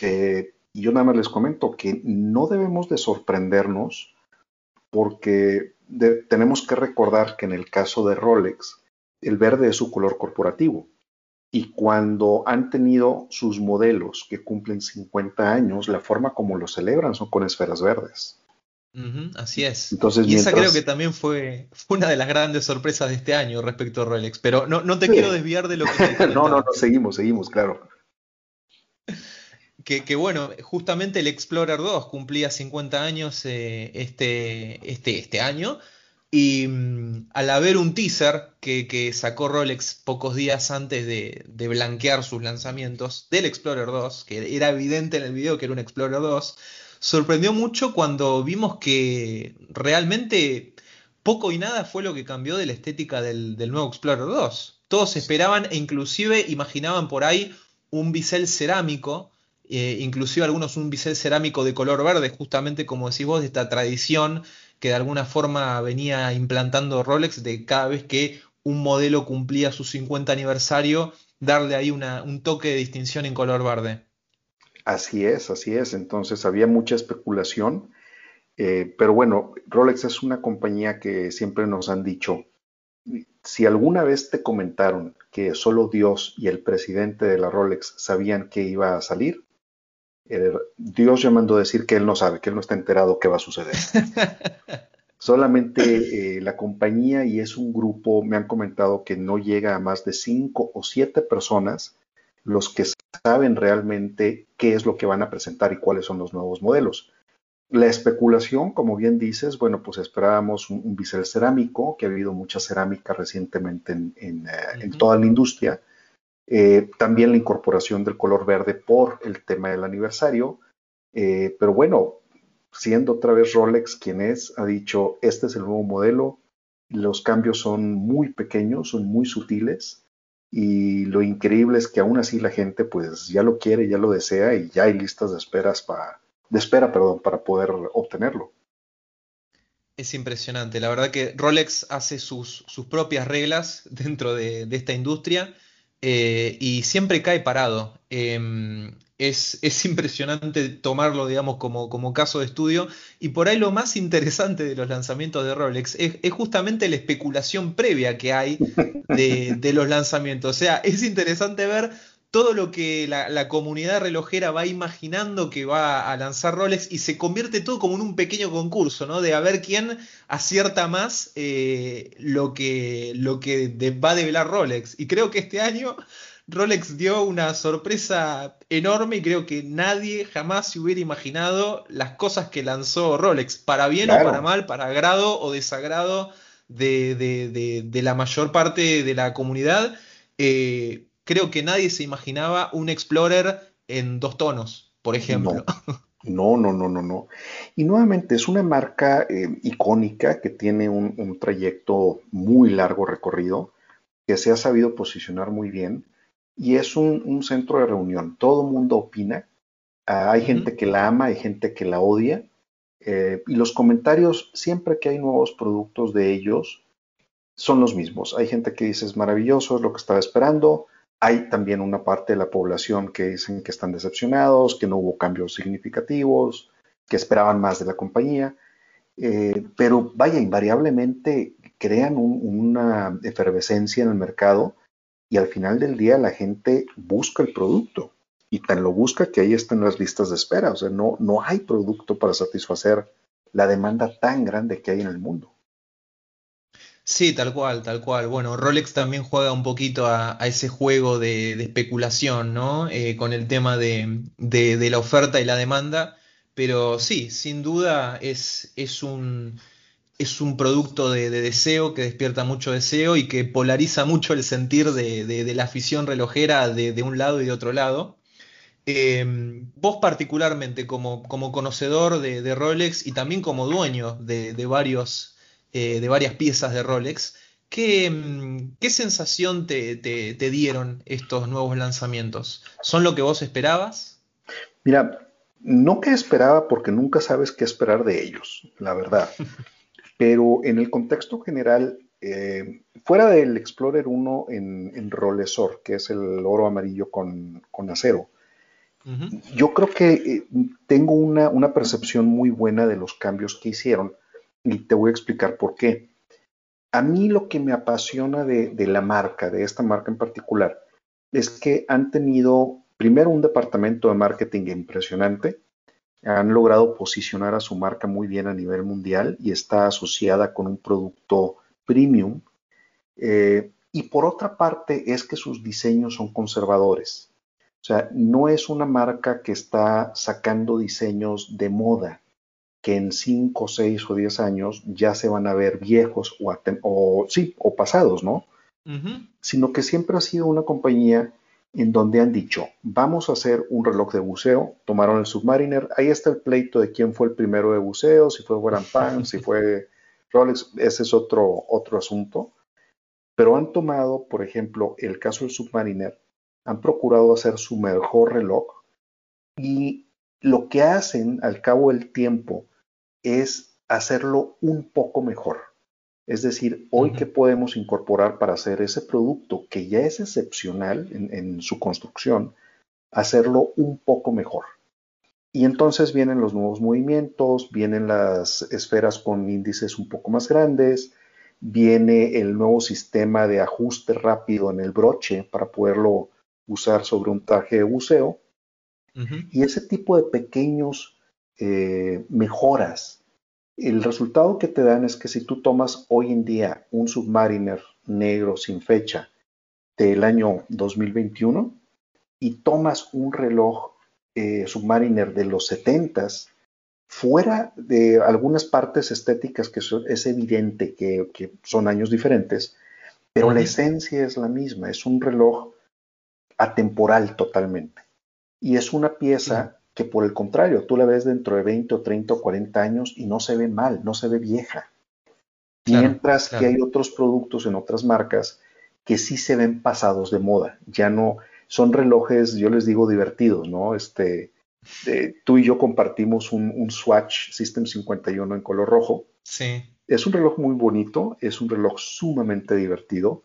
Eh, y yo nada más les comento que no debemos de sorprendernos porque tenemos que recordar que en el caso de Rolex, el verde es su color corporativo. Y cuando han tenido sus modelos que cumplen 50 años, la forma como lo celebran son con esferas verdes así es. Entonces, y esa creo que también fue, una de las grandes sorpresas de este año respecto a Rolex. Pero no, no te quiero desviar de lo que... no, no, no, seguimos, seguimos, claro. Que, bueno, justamente el Explorer 2 cumplía 50 años eh, este, este, este año. Y mm, al haber un teaser que, sacó Rolex pocos días antes de, de, blanquear sus lanzamientos del Explorer 2, que era evidente en el video que era un Explorer 2, sorprendió mucho cuando vimos que realmente poco y nada fue lo que cambió de la estética del, nuevo Explorer 2. Todos esperaban e inclusive imaginaban por ahí un bisel cerámico, eh, inclusive algunos un bisel cerámico de color verde, justamente como decís vos, de esta tradición que de alguna forma venía implantando Rolex de cada vez que un modelo cumplía su 50 aniversario, darle ahí un toque de distinción en color verde. Así es, así es. Entonces había mucha especulación. Eh, pero bueno, Rolex es una compañía que siempre nos han dicho, si alguna vez te comentaron que solo Dios y el presidente de la Rolex sabían que iba a salir, Dios llamando a decir que él no sabe, que él no está enterado qué va a suceder. Solamente eh, la compañía y es un grupo, me han comentado que no llega a más de cinco o siete personas los que saben realmente qué es lo que van a presentar y cuáles son los nuevos modelos. La especulación, como bien dices, bueno, pues esperábamos un, bisel cerámico, que ha habido mucha cerámica recientemente en, eh, toda la industria. Eh, también la incorporación del color verde por el tema del aniversario. Eh, pero bueno, siendo otra vez Rolex quien es, ha dicho, este es el nuevo modelo, los cambios son muy pequeños, son muy sutiles, y lo increíble es que aún así la gente pues ya lo quiere, ya lo desea y ya hay listas de esperas para, de espera, perdón, para poder obtenerlo. Es impresionante, la verdad que Rolex hace sus, sus propias reglas dentro de, esta industria eh, y siempre cae parado. Em, es, impresionante tomarlo, digamos, como, como, caso de estudio. Y por ahí lo más interesante de los lanzamientos de Rolex es, justamente la especulación previa que hay de, los lanzamientos. O sea, es interesante ver todo lo que la, comunidad relojera va imaginando que va a lanzar Rolex y se convierte todo como en un pequeño concurso, ¿no? De a ver quién acierta más eh, lo, que, lo que va a develar Rolex. Y creo que este año Rolex dio una sorpresa enorme y creo que nadie jamás se hubiera imaginado las cosas que lanzó Rolex, para bien o para mal, para agrado o desagrado de, la mayor parte de la comunidad. Eh, creo que nadie se imaginaba un Explorer en dos tonos, por ejemplo. No, no, no, no, no. Y nuevamente es una marca eh, icónica que tiene un, un trayecto muy largo recorrido, que se ha sabido posicionar muy bien y es un, centro de reunión. Todo el mundo opina. Ah, hay gente que la ama, hay gente que la odia. Eh, y los comentarios, siempre que hay nuevos productos de ellos, son los mismos. Hay gente que dice es maravilloso, es lo que estaba esperando. Hay también una parte de la población que dicen que están decepcionados, que no hubo cambios significativos, que esperaban más de la compañía. Eh, pero vaya, invariablemente crean una efervescencia en el mercado y al final del día la gente busca el producto y tan lo busca que ahí están las listas de espera. O sea, no, no hay producto para satisfacer la demanda tan grande que hay en el mundo. Sí, tal cual, tal cual. Bueno, Rolex también juega un poquito a, ese juego de, especulación, ¿no? Eh, con el tema de, la oferta y la demanda. Pero sí, sin duda es, un, producto de, deseo que despierta mucho deseo y que polariza mucho el sentir de, la afición relojera de, un lado y de otro lado. Eh, vos particularmente como conocedor de, Rolex y también como dueño de, varios, eh, de varias piezas de Rolex, ¿qué, mm, qué sensación te, te, dieron estos nuevos lanzamientos? ¿Son lo que vos esperabas? Mira, no que esperaba porque nunca sabes qué esperar de ellos, la verdad. Pero en el contexto general, eh, fuera del Explorer 1 en, en Rolesor, que es el oro amarillo con, con acero, yo creo que eh, tengo una, percepción muy buena de los cambios que hicieron y te voy a explicar por qué. A mí lo que me apasiona de, la marca, de esta marca en particular, es que han tenido primero un departamento de marketing impresionante, han logrado posicionar a su marca muy bien a nivel mundial y está asociada con un producto premium. Eh, y por otra parte es que sus diseños son conservadores. O sea, no es una marca que está sacando diseños de moda que en 5, 6 o 10 años ya se van a ver viejos o, sí, o pasados, ¿no? Sino que siempre ha sido una compañía en donde han dicho, vamos a hacer un reloj de buceo, tomaron el Submariner, ahí está el pleito de quién fue el primero de buceo, si fue Pan, si fue Rolex, ese es otro, otro asunto, pero han tomado, por ejemplo, el caso del Submariner, han procurado hacer su mejor reloj y lo que hacen al cabo del tiempo es hacerlo un poco mejor. Es decir, hoy que podemos incorporar para hacer ese producto que ya es excepcional en, su construcción, hacerlo un poco mejor. Y entonces vienen los nuevos movimientos, vienen las esferas con índices un poco más grandes, viene el nuevo sistema de ajuste rápido en el broche para poderlo usar sobre un traje de buceo. Y ese tipo de pequeños eh, mejoras, el resultado que te dan es que si tú tomas hoy en día un Submariner negro sin fecha del año 2021 y tomas un reloj eh, Submariner de los 70s, fuera de algunas partes estéticas que es evidente que, son años diferentes, pero la esencia es la misma, es un reloj atemporal totalmente. Y es una pieza que por el contrario, tú la ves dentro de 20 o 30 o 40 años y no se ve mal, no se ve vieja. Mientras que hay otros productos en otras marcas que sí se ven pasados de moda. Ya no, son relojes, yo les digo divertidos, ¿no? Este, tú y yo compartimos un, un, Swatch System 51 en color rojo. Sí. Es un reloj muy bonito, es un reloj sumamente divertido.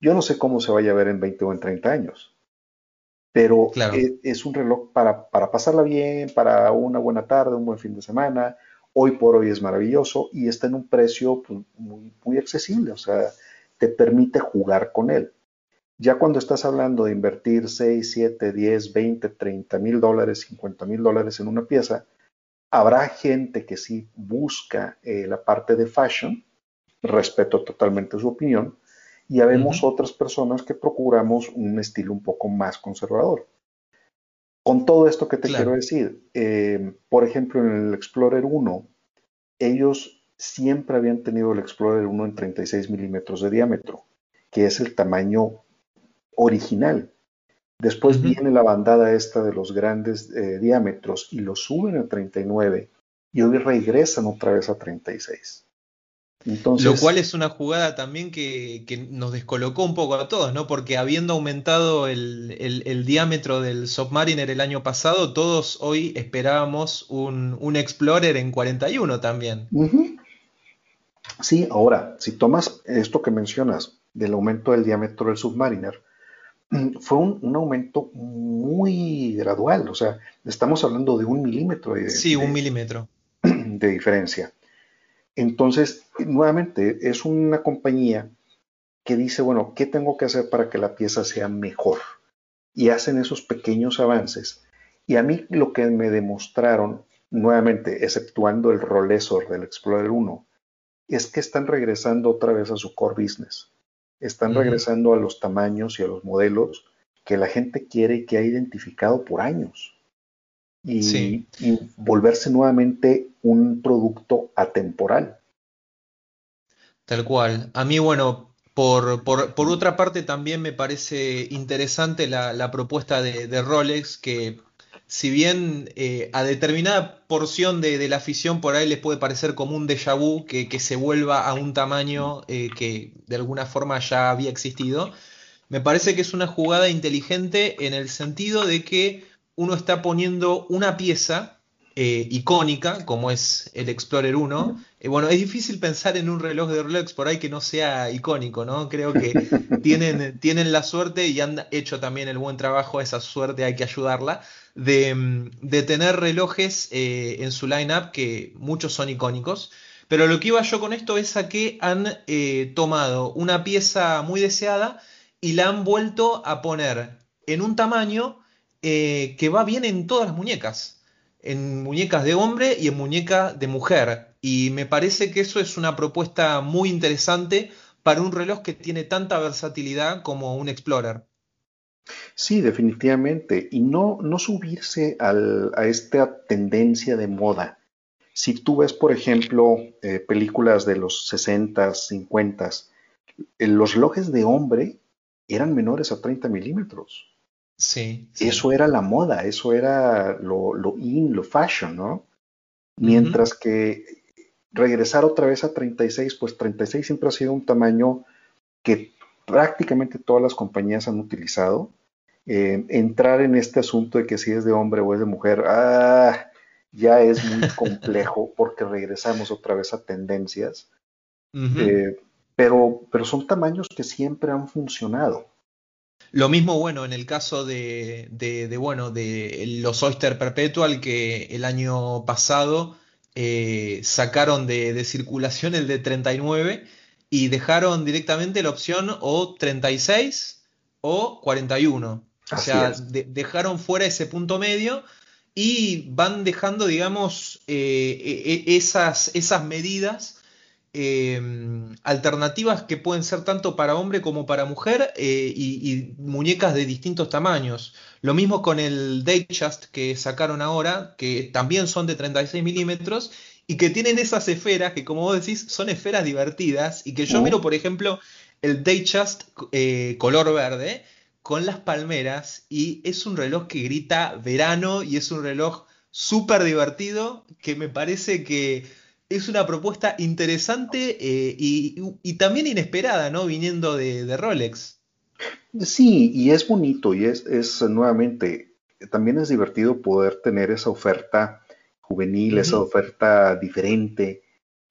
Yo no sé cómo se vaya a ver en 20 o en 30 años pero e, es, un reloj para, pasarla bien, para una buena tarde, un buen fin de semana. Hoy por hoy es maravilloso y está en un precio pues, muy, muy accesible, o sea, te permite jugar con él. Ya cuando estás hablando de invertir 6, 7, 10, 20, 30 mil dólares, 50 mil dólares en una pieza, habrá gente que sí busca eh, la parte de fashion, respeto totalmente su opinión, y habemos otras personas que procuramos un estilo un poco más conservador. Con todo esto que te quiero decir, eh, por ejemplo, en el Explorer 1, ellos siempre habían tenido el Explorer 1 en 36 milímetros de diámetro, que es el tamaño original. Después viene la bandada esta de los grandes eh, diámetros y lo suben a 39 y hoy regresan otra vez a 36. Lo cual es una jugada también que, nos descolocó un poco a todos, ¿no? Porque habiendo aumentado el, diámetro del Submariner el año pasado, todos hoy esperábamos un, Explorer en 41 también. Sí, ahora, si tomas esto que mencionas del aumento del diámetro del Submariner, fue un, aumento muy gradual, o sea, estamos hablando de un milímetro sí, un milímetro. de diferencia. Entonces, nuevamente, es una compañía que dice, bueno, ¿qué tengo que hacer para que la pieza sea mejor? Y hacen esos pequeños avances. Y a mí lo que me demostraron, nuevamente, exceptuando el rolesor del Explorer 1, es que están regresando otra vez a su core business. Están regresando a los tamaños y a los modelos que la gente quiere y que ha identificado por años. Y, volverse nuevamente un producto atemporal. Tal cual. A mí, bueno, por, por, otra parte también me parece interesante la, propuesta de, Rolex, que si bien eh, a determinada porción de, la afición por ahí les puede parecer como un déjà vu que, se vuelva a un tamaño eh, que de alguna forma ya había existido, me parece que es una jugada inteligente en el sentido de que uno está poniendo una pieza eh, icónica, como es el Explorer 1. bueno, es difícil pensar en un reloj de Rolex por ahí que no sea icónico, ¿no? Creo que tienen, tienen la suerte y han hecho también el buen trabajo, esa suerte hay que ayudarla, de, tener relojes eh, en su lineup que muchos son icónicos. Pero lo que iba yo con esto es a que han eh, tomado una pieza muy deseada y la han vuelto a poner en un tamaño eh, que va bien en todas las muñecas, en muñecas de hombre y en muñeca de mujer. Y me parece que eso es una propuesta muy interesante para un reloj que tiene tanta versatilidad como un Explorer. Sí, definitivamente. Y no, no subirse a esta tendencia de moda. Si tú ves, por ejemplo, eh, películas de los 60, 50, eh, los relojes de hombre eran menores a 30 milímetros. Sí, Eso era la moda, eso era lo, in, lo fashion, ¿no? Mientras que regresar otra vez a 36, pues 36 siempre ha sido un tamaño que prácticamente todas las compañías han utilizado. Eh, entrar en este asunto de que si es de hombre o es de mujer, ah, ya es muy complejo porque regresamos otra vez a tendencias. Eh, pero, pero son tamaños que siempre han funcionado. Lo mismo, bueno, en el caso de, bueno, de los Oyster Perpetual, que el año pasado eh, sacaron de, circulación el de 39 y dejaron directamente la opción o 36 o 41. o sea, dejaron fuera ese punto medio y van dejando, digamos, eh, e, e, esas, esas medidas Em, alternativas que pueden ser tanto para hombre como para mujer eh, y, muñecas de distintos tamaños. Lo mismo con el Datejust que sacaron ahora, que también son de 36 milímetros y que tienen esas esferas que, como vos decís, son esferas divertidas y que yo oh. miro, por ejemplo, el Datejust eh, color verde con las palmeras y es un reloj que grita verano y es un reloj súper divertido que me parece que es una propuesta interesante eh, y, también inesperada, ¿no? Viniendo de, Rolex. Sí, y es bonito y es, es, nuevamente, también es divertido poder tener esa oferta juvenil, esa oferta diferente.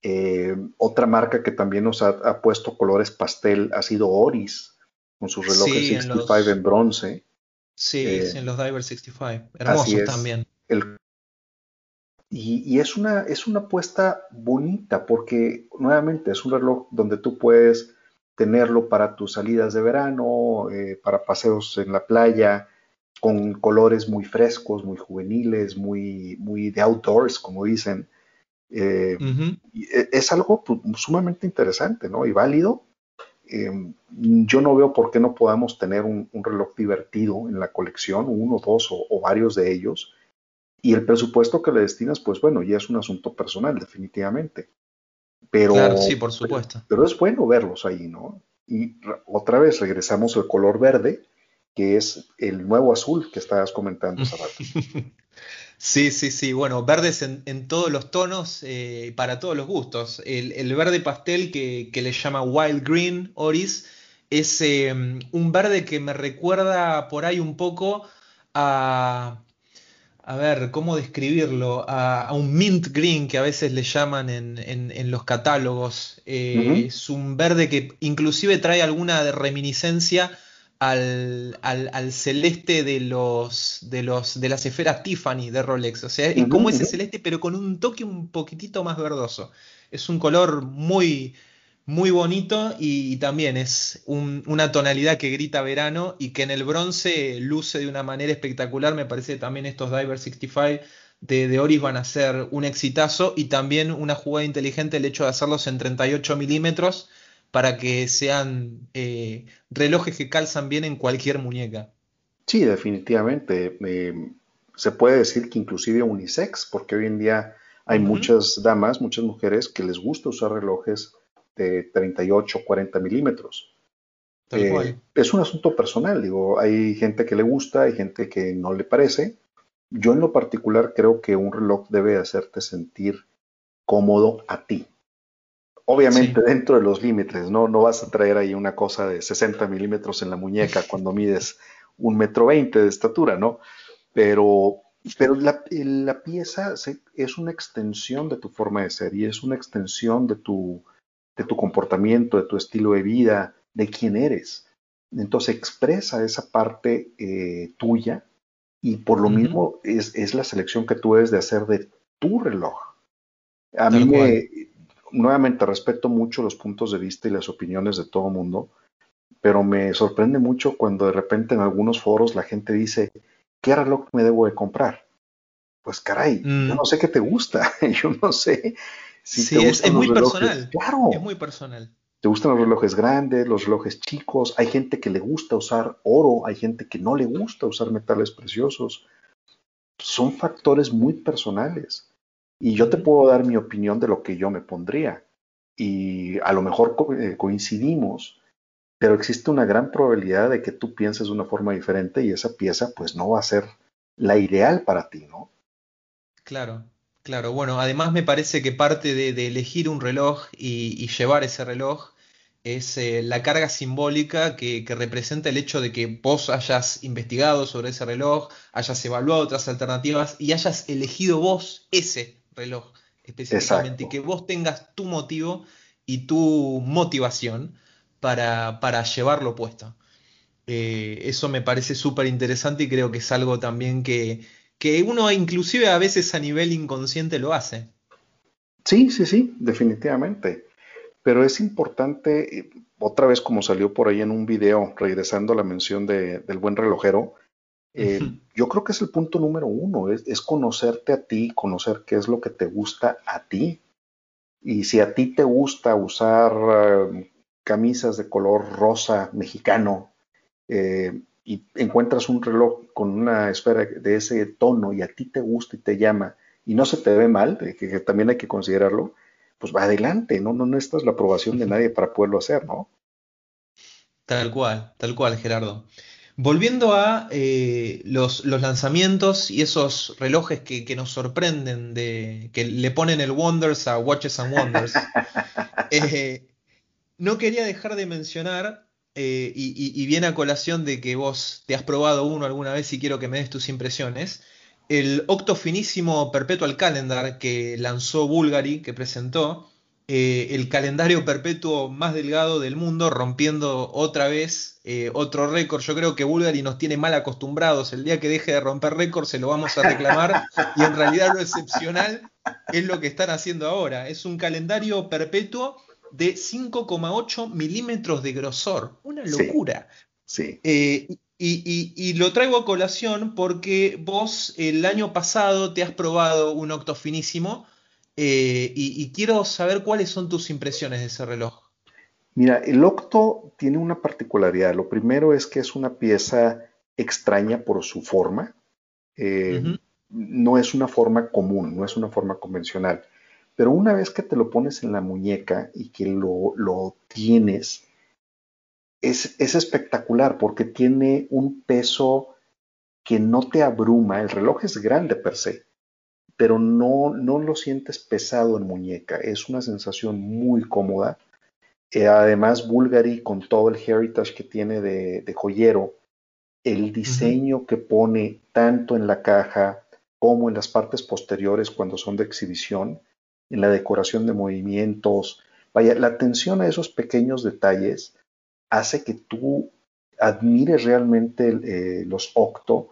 Eh, otra marca que también nos ha, puesto colores pastel ha sido Oris, con sus relojes 65 en, bronce. Sí, eh, en los Diver 65. Hermosos también. El y, es, una, es una apuesta bonita porque nuevamente es un reloj donde tú puedes tenerlo para tus salidas de verano, eh, para paseos en la playa, con colores muy frescos, muy juveniles, muy, muy de outdoors, como dicen. Eh, e, es algo pues, sumamente interesante ¿no? y válido. Em, yo no veo por qué no podamos tener un, reloj divertido en la colección, uno, dos o varios de ellos y el presupuesto que le destinas, pues bueno, ya es un asunto personal, definitivamente. Pero, claro, sí, por supuesto. Pero, es bueno verlos ahí, ¿no? Y otra vez regresamos al color verde, que es el nuevo azul que estabas comentando, Sí, sí, sí. Bueno, verdes en, todos los tonos, eh, para todos los gustos. El, verde pastel que, le llama Wild Green Oris es eh, un verde que me recuerda por ahí un poco a, a ver, ¿cómo describirlo? A, un mint green que a veces le llaman en, los catálogos. Eh, es un verde que inclusive trae alguna reminiscencia al, al, celeste de los, de los de las esferas Tiffany de Rolex. O sea, es como ese celeste, pero con un toque un poquitito más verdoso. Es un color muy, muy bonito y, también es una tonalidad que grita verano y que en el bronce luce de una manera espectacular. Me parece que también estos Diver 65 de, de, Oris van a ser un exitazo y también una jugada inteligente el hecho de hacerlos en 38 milímetros para que sean eh, relojes que calzan bien en cualquier muñeca. Sí, definitivamente. Eh, se puede decir que inclusive unisex, porque hoy en día hay muchas damas, muchas mujeres que les gusta usar relojes de 38, 40 milímetros. Eh, es un asunto personal, digo, hay gente que le gusta, hay gente que no le parece. Yo en lo particular creo que un reloj debe hacerte sentir cómodo a ti. Obviamente dentro de los límites, ¿no? No vas a traer ahí una cosa de 60 milímetros en la muñeca cuando mides un metro veinte de estatura, ¿no? Pero, pero la, la pieza es una extensión de tu forma de ser y es una extensión de tu, de tu comportamiento, de tu estilo de vida, de quién eres. Entonces expresa esa parte eh, tuya y por lo mismo es, es, la selección que tú debes de hacer de tu reloj. A mí me, nuevamente respeto mucho los puntos de vista y las opiniones de todo mundo, pero me sorprende mucho cuando de repente en algunos foros la gente dice, ¿qué reloj me debo de comprar? Pues caray, yo mm. no sé qué te gusta, yo no sé si te es, es muy personal. Claro. Es muy personal. Te gustan los relojes grandes, los relojes chicos, hay gente que le gusta usar oro, hay gente que no le gusta usar metales preciosos. Son factores muy personales. Y yo te puedo dar mi opinión de lo que yo me pondría. Y a lo mejor eh, coincidimos, pero existe una gran probabilidad de que tú pienses de una forma diferente y esa pieza pues no va a ser la ideal para ti, ¿no? Claro, claro. Bueno, además me parece que parte de, elegir un reloj y, llevar ese reloj es eh, la carga simbólica que, que, representa el hecho de que vos hayas investigado sobre ese reloj, hayas evaluado otras alternativas y hayas elegido vos ese reloj específicamente y que vos tengas tu motivo y tu motivación para, para llevarlo puesto. Eh, eso me parece súper interesante y creo que es algo también que, que uno inclusive a veces a nivel inconsciente lo hace. Sí, sí, sí, definitivamente. Pero es importante, eh, otra vez como salió por ahí en un video, regresando a la mención de, del buen relojero, eh, yo creo que es el punto número uno, es, conocerte a ti, conocer qué es lo que te gusta a ti. Y si a ti te gusta usar eh, camisas de color rosa mexicano eh, y encuentras un reloj con una esfera de ese tono y a ti te gusta y te llama y no se te ve mal, que, también hay que considerarlo, pues va adelante, ¿no? No necesitas la aprobación de nadie para poderlo hacer, ¿no? Tal cual, tal cual, Gerardo. Volviendo a eh, los, lanzamientos y esos relojes que, nos sorprenden, de, que le ponen el Wonders a Watches and Wonders, eh, no quería dejar de mencionar, eh, y, viene a colación de que vos te has probado uno alguna vez y quiero que me des tus impresiones, el Octo Finísimo Perpetual Calendar que lanzó Bulgari, que presentó, eh, el calendario perpetuo más delgado del mundo, rompiendo otra vez eh, otro récord. Yo creo que Bulgari nos tiene mal acostumbrados. El día que deje de romper récord se lo vamos a reclamar y en realidad lo excepcional es lo que están haciendo ahora. Es un calendario perpetuo de 5,8 milímetros de grosor. Una locura. Sí. Eh, y, y, lo traigo a colación porque vos el año pasado te has probado un octofinísimo eh, y, quiero saber cuáles son tus impresiones de ese reloj. Mira, el Octo tiene una particularidad. Lo primero es que es una pieza extraña por su forma. Eh, no es una forma común, no es una forma convencional. Pero una vez que te lo pones en la muñeca y que lo, tienes, es, es, espectacular porque tiene un peso que no te abruma. El reloj es grande per se, pero no, no lo sientes pesado en muñeca. Es una sensación muy cómoda. Eh, además, Bulgari, con todo el heritage que tiene de, joyero, el diseño que pone tanto en la caja como en las partes posteriores cuando son de exhibición, en la decoración de movimientos, vaya, la atención a esos pequeños detalles hace que tú admire realmente eh, los Octo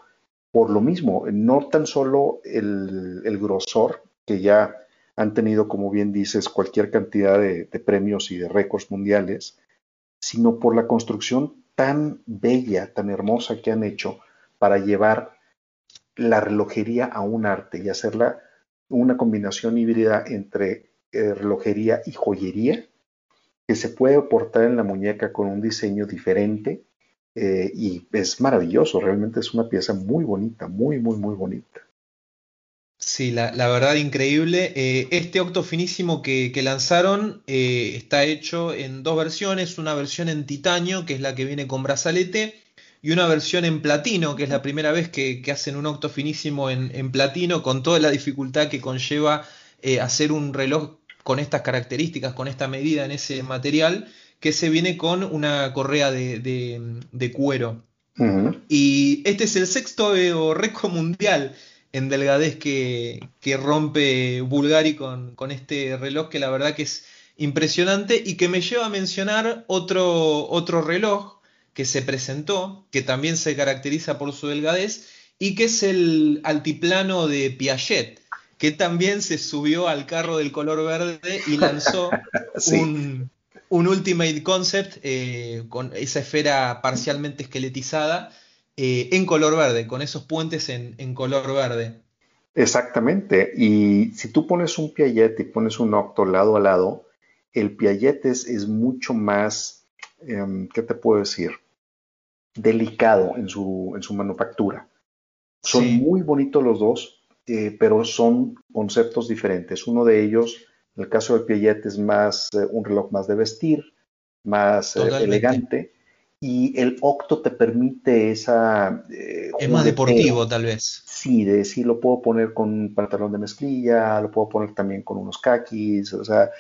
por lo mismo, no tan solo el, grosor, que ya han tenido, como bien dices, cualquier cantidad de, premios y de récords mundiales, sino por la construcción tan bella, tan hermosa que han hecho para llevar la relojería a un arte y hacerla una combinación híbrida entre eh, relojería y joyería, que se puede portar en la muñeca con un diseño diferente eh, y es maravilloso, realmente es una pieza muy bonita, muy, muy, muy bonita. Sí, la, verdad increíble. Eh, este octo finísimo que, lanzaron está hecho en dos versiones, una versión en titanio, que es la que viene con brazalete, y una versión en platino, que es la primera vez que, hacen un octo finísimo en, platino, con toda la dificultad que conlleva hacer un reloj con estas características, con esta medida en ese material que se viene con una correa de, cuero. Y este es el sexto récord mundial en delgadez que, rompe Bulgari con, con, este reloj que la verdad que es impresionante y que me lleva a mencionar otro, otro reloj que se presentó, que también se caracteriza por su delgadez y que es el altiplano de Piaget, que también se subió al carro del color verde y lanzó un, un Ultimate Concept eh, con esa esfera parcialmente esqueletizada eh, en color verde, con esos puentes en, color verde. Exactamente, y si tú pones un Piaget y pones un Octo lado a lado, el Piaget es, mucho más, em, ¿qué te puedo decir? Delicado en su, en su manufactura. Son muy bonitos los dos, eh, pero son conceptos diferentes. Uno de ellos en el caso del Piaget es más eh, un reloj más de vestir, más eh, elegante. Y el Octo te permite esa... Eh, es más deportivo, tal vez. Sí, de decir, lo puedo poner con un pantalón de mezclilla, lo puedo poner también con unos kakis, o sea,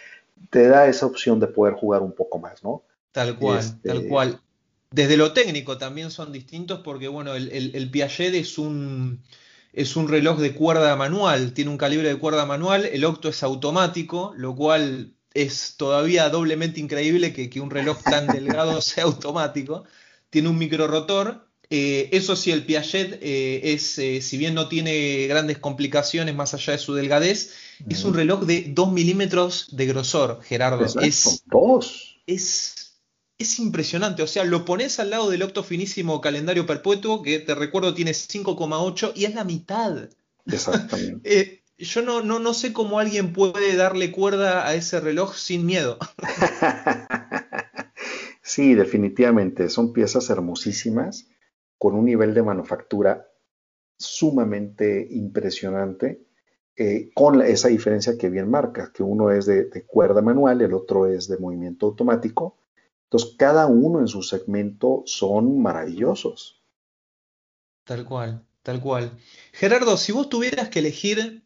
te da esa opción de poder jugar un poco más, ¿no? Tal cual, este tal cual. Desde lo técnico también son distintos porque, bueno, el, el Piaget es un es un reloj de cuerda manual, tiene un calibre de cuerda manual, el octo es automático, lo cual es todavía doblemente increíble que, un reloj tan delgado sea automático. Tiene un micro rotor. Eh, eso sí, el Piaget eh, es, eh, si bien no tiene grandes complicaciones más allá de su delgadez, es un reloj de 2 milímetros de grosor, Gerardo. Es. Es es impresionante. O sea, lo pones al lado del octo finísimo calendario perpetuo, que te recuerdo tiene 5,8 y es la mitad. Exactamente. Eh, yo no, no, no sé cómo alguien puede darle cuerda a ese reloj sin miedo. sí, definitivamente. Son piezas hermosísimas, con un nivel de manufactura sumamente impresionante. Eh, con esa diferencia que bien marca, que uno es de, de, cuerda manual, el otro es de movimiento automático, entonces, cada uno en su segmento son maravillosos. Tal cual, tal cual. Gerardo, si vos tuvieras que elegir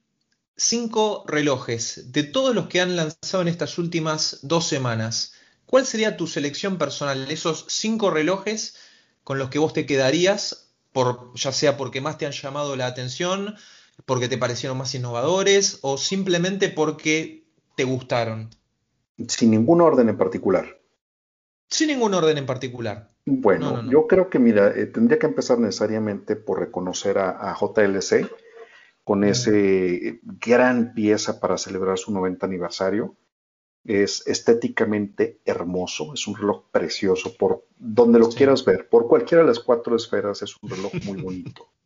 cinco relojes de todos los que han lanzado en estas últimas dos semanas, ¿cuál sería tu selección personal? Esos cinco relojes con los que vos te quedarías, por, ya sea porque más te han llamado la atención, porque te parecieron más innovadores o simplemente porque te gustaron. Sin ningún orden en particular. Sin ningún orden en particular. Bueno, yo creo que, mira, eh, tendría que empezar necesariamente por reconocer a, JLC con ese gran pieza para celebrar su 90 aniversario. Es estéticamente hermoso, es un reloj precioso por donde lo quieras ver, por cualquiera de las cuatro esferas es un reloj muy bonito.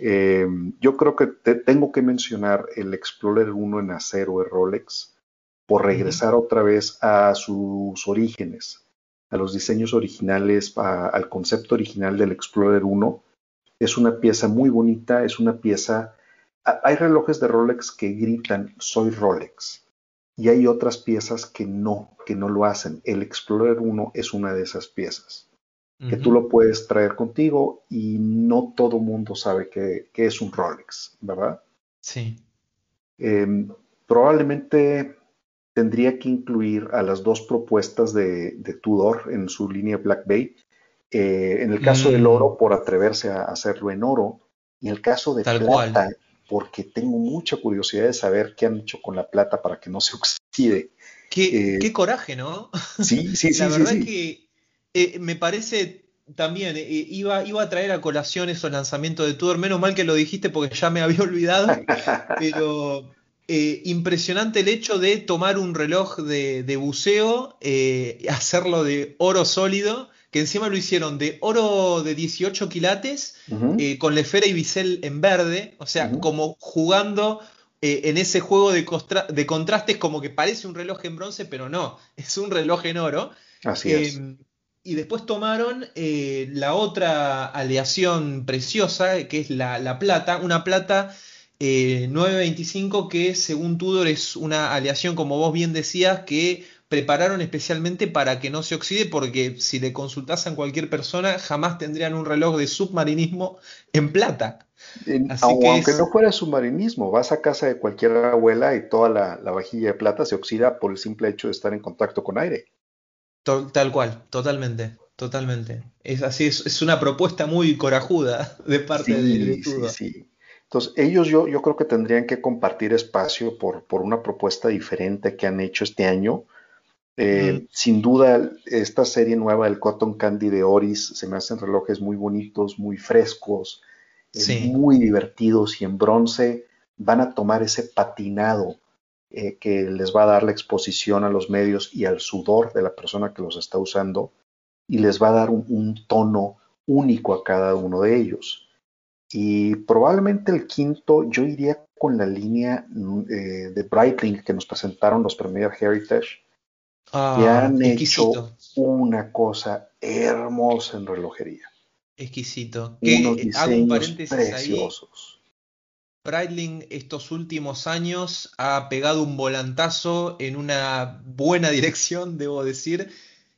Em, yo creo que tengo que mencionar el Explorer 1 en acero de Rolex por regresar otra vez a sus orígenes a los diseños originales, al concepto original del Explorer 1. Es una pieza muy bonita, es una pieza... Hay relojes de Rolex que gritan, soy Rolex. Y hay otras piezas que no, que no lo hacen. El Explorer 1 es una de esas piezas. Que tú lo puedes traer contigo y no todo mundo sabe que, es un Rolex, ¿verdad? Sí. Em, probablemente tendría que incluir a las dos propuestas de, Tudor en su línea Black Bay. Eh, en el caso del mm. oro, por atreverse a hacerlo en oro, y en el caso de plata, porque tengo mucha curiosidad de saber qué han hecho con la plata para que no se oxide. Qué, eh, coraje, ¿no? Sí, sí, sí. la verdad que eh, me parece también iba, iba a traer a colación esos lanzamientos de Tudor. Menos mal que lo dijiste porque ya me había olvidado. pero eh, impresionante el hecho de tomar un reloj de, buceo, eh, hacerlo de oro sólido, que encima lo hicieron de oro de 18 quilates, con la esfera y bisel en verde. O sea, como jugando en ese juego de, de contrastes, como que parece un reloj en bronce, pero no, es un reloj en oro. Así es. Y después tomaron eh, la otra aleación preciosa, que es la, plata, una plata 925 eh, que según Tudor es una aleación, como vos bien decías, que prepararon especialmente para que no se oxide, porque si le consultasen a cualquier persona, jamás tendrían un reloj de submarinismo en plata. aunque no fuera submarinismo, vas a casa de cualquier abuela y toda la vajilla de plata se oxida por el simple hecho de estar en contacto con aire. Tal cual, totalmente, totalmente. Es así, es, una propuesta muy corajuda de parte de, Sí, sí. Entonces, ellos yo, yo creo que tendrían que compartir espacio por, por una propuesta diferente que han hecho este año. Eh, sin duda, esta serie nueva del Cotton Candy de Oris se me hacen relojes muy bonitos, muy frescos, eh, muy divertidos y en bronce van a tomar ese patinado eh, que les va a dar la exposición a los medios y al sudor de la persona que los está usando y les va a dar un, tono único a cada uno de ellos. Y probablemente el quinto, yo iría con la línea eh, de Breitling que nos presentaron los Premier Heritage, ah, que han hecho una cosa hermosa en relojería. Exquisito. Unos diseños preciosos. Breitling estos últimos años ha pegado un volantazo en una buena dirección, debo decir.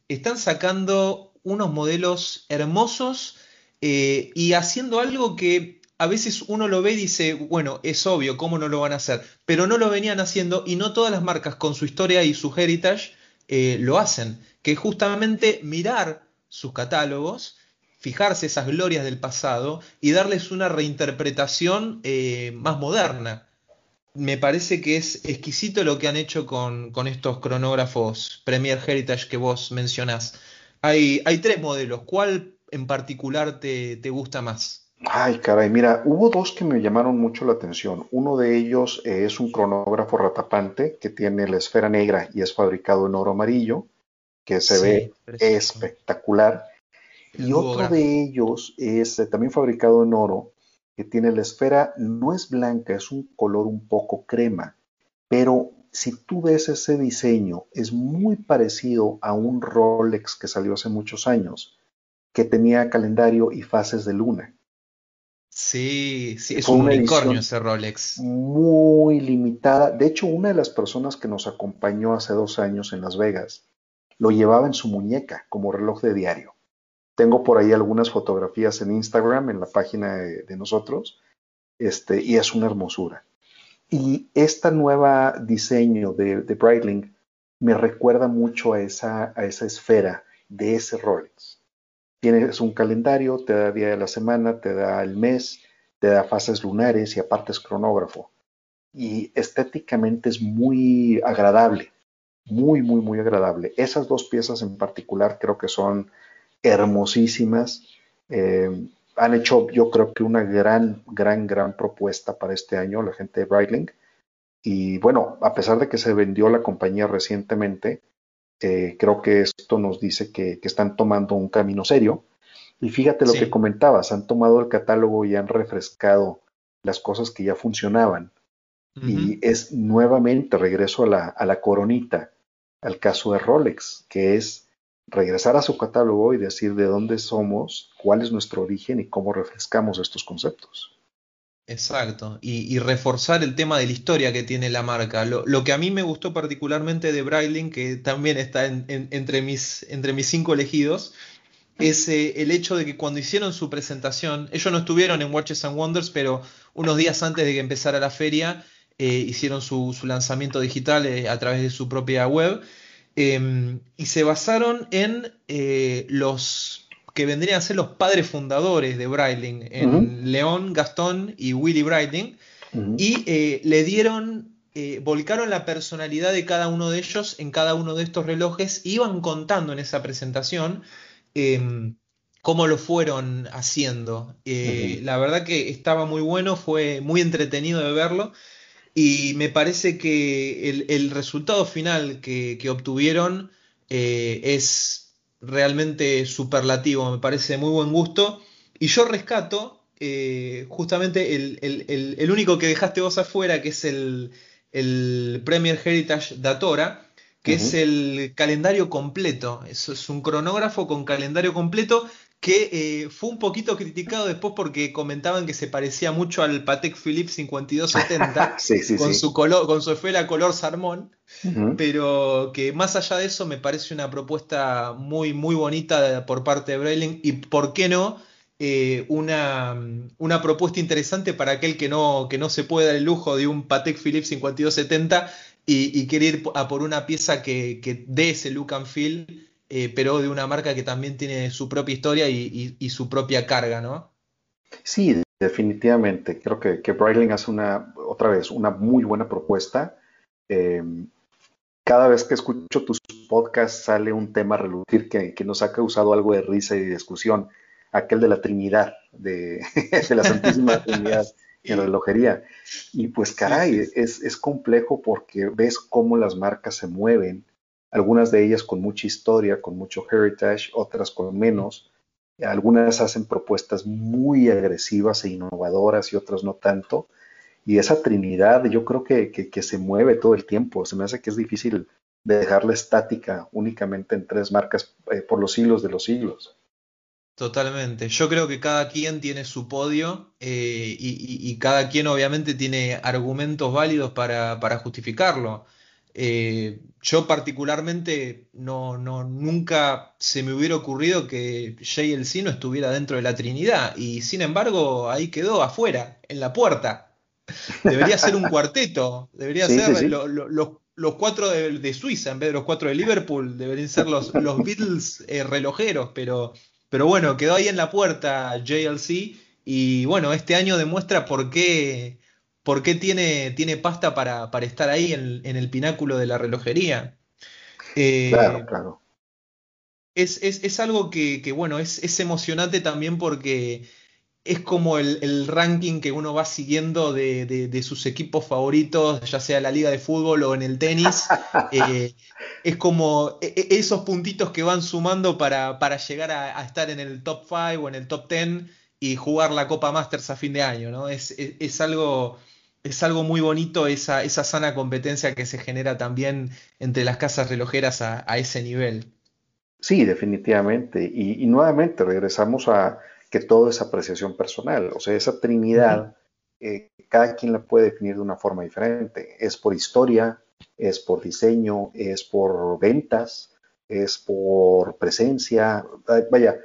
Están sacando unos modelos hermosos eh, y haciendo algo que a veces uno lo ve y dice, bueno, es obvio, ¿cómo no lo van a hacer? Pero no lo venían haciendo y no todas las marcas con su historia y su heritage eh, lo hacen, que justamente mirar sus catálogos fijarse esas glorias del pasado y darles una reinterpretación eh, más moderna. Me parece que es exquisito lo que han hecho con, estos cronógrafos Premier Heritage que vos mencionás. Hay, hay tres modelos. ¿Cuál en particular te, gusta más? Ay, caray, mira, hubo dos que me llamaron mucho la atención. Uno de ellos es un cronógrafo ratapante que tiene la esfera negra y es fabricado en oro amarillo, que se ve espectacular. Y otro de ellos es eh, también fabricado en oro, que tiene la esfera, no es blanca, es un color un poco crema, pero si tú ves ese diseño, es muy parecido a un Rolex que salió hace muchos años, que tenía calendario y fases de luna. Sí, sí, es un unicornio ese Rolex. Muy limitada. De hecho, una de las personas que nos acompañó hace dos años en Las Vegas lo llevaba en su muñeca como reloj de diario. Tengo por ahí algunas fotografías en Instagram, en la página de, nosotros, este, y es una hermosura. Y este nuevo diseño de, de, Breitling me recuerda mucho a esa, a esa esfera de ese Rolex. Tienes un calendario, te da día de la semana, te da el mes, te da fases lunares y aparte es cronógrafo. Y estéticamente es muy agradable, muy, muy, muy agradable. Esas dos piezas en particular creo que son hermosísimas. Eh, han hecho, yo creo que una gran, gran, gran propuesta para este año la gente de Breitling. Y bueno, a pesar de que se vendió la compañía recientemente, eh, creo que esto nos dice que, están tomando un camino serio. Y fíjate lo que comentabas, han tomado el catálogo y han refrescado las cosas que ya funcionaban. Y es nuevamente regreso a la, a la coronita, al caso de Rolex, que es regresar a su catálogo y decir de dónde somos, cuál es nuestro origen y cómo refrescamos estos conceptos. Exacto, y, reforzar el tema de la historia que tiene la marca. Lo, que a mí me gustó particularmente de Brailing, que también está entre, mis, entre mis cinco elegidos, es eh, el hecho de que cuando hicieron su presentación, ellos no estuvieron en Watches and Wonders, pero unos días antes de que empezara la feria, eh, hicieron su, lanzamiento digital eh, a través de su propia web Em, y se basaron en los que vendrían a ser los padres fundadores de Breitling, en León, Gastón y Willy Breitling, y eh, le dieron, eh, volcaron la personalidad de cada uno de ellos en cada uno de estos relojes, iban contando en esa presentación em, cómo lo fueron haciendo. Eh, la verdad que estaba muy bueno, fue muy entretenido de verlo y me parece que el, resultado final que, obtuvieron es realmente superlativo, me parece muy buen gusto. Y yo rescato eh, justamente el, único que dejaste vos afuera, que es el, Premier Heritage Datora, que es el calendario completo. Eso es un cronógrafo con calendario completo que eh, fue un poquito criticado después porque comentaban que se parecía mucho al Patek Philippe 5270 con, Su color, con su esfera color salmón, pero que más allá de eso me parece una propuesta muy, muy bonita por parte de Breitling y, ¿por qué no? Eh, una, una, propuesta interesante para aquel que no, que no se puede dar el lujo de un Patek Philippe 5270 y, y quiere ir a por una pieza que, que dé ese look and feel eh, pero de una marca que también tiene su propia historia y, su propia carga, ¿no? Sí, definitivamente. Creo que, que Breitling hace una, otra vez, una muy buena propuesta. Em, cada vez que escucho tus podcasts sale un tema a relucir que, nos ha causado algo de risa y discusión, aquel de la Trinidad, de, la Santísima Trinidad en la relojería. Y pues caray, Es, es complejo porque ves cómo las marcas se mueven algunas de ellas con mucha historia, con mucho heritage, otras con menos. Algunas hacen propuestas muy agresivas e innovadoras y otras no tanto. Y esa trinidad yo creo que, que, se mueve todo el tiempo. Se me hace que es difícil dejarla estática únicamente en tres marcas eh, por los siglos de los siglos. Totalmente. Yo creo que cada quien tiene su podio eh, y, y, cada quien obviamente tiene argumentos válidos para, para justificarlo. Eh, yo particularmente no, no, nunca se me hubiera ocurrido que JLC no estuviera dentro de la Trinidad y sin embargo ahí quedó afuera, en la puerta. Debería ser un cuarteto, debería ser los cuatro de, Suiza en vez de los cuatro de Liverpool, deberían ser los, los Beatles eh, relojeros, pero, pero bueno, quedó ahí en la puerta JLC y bueno, este año demuestra por qué por qué tiene, tiene pasta para, estar ahí en, el pináculo de la relojería. Eh, claro, claro. Es, algo que, bueno, es, emocionante también porque es como el, ranking que uno va siguiendo de, sus equipos favoritos, ya sea en la liga de fútbol o en el tenis. Eh, es como e, e, esos puntitos que van sumando para, llegar a, estar en el top 5 o en el top 10 y jugar la Copa Masters a fin de año, ¿no? Es, es algo es algo muy bonito esa, esa sana competencia que se genera también entre las casas relojeras a, ese nivel. Sí, definitivamente. Y, nuevamente regresamos a que todo es apreciación personal. O sea, esa trinidad, eh, cada quien la puede definir de una forma diferente. Es por historia, es por diseño, es por ventas, es por presencia. Vaya,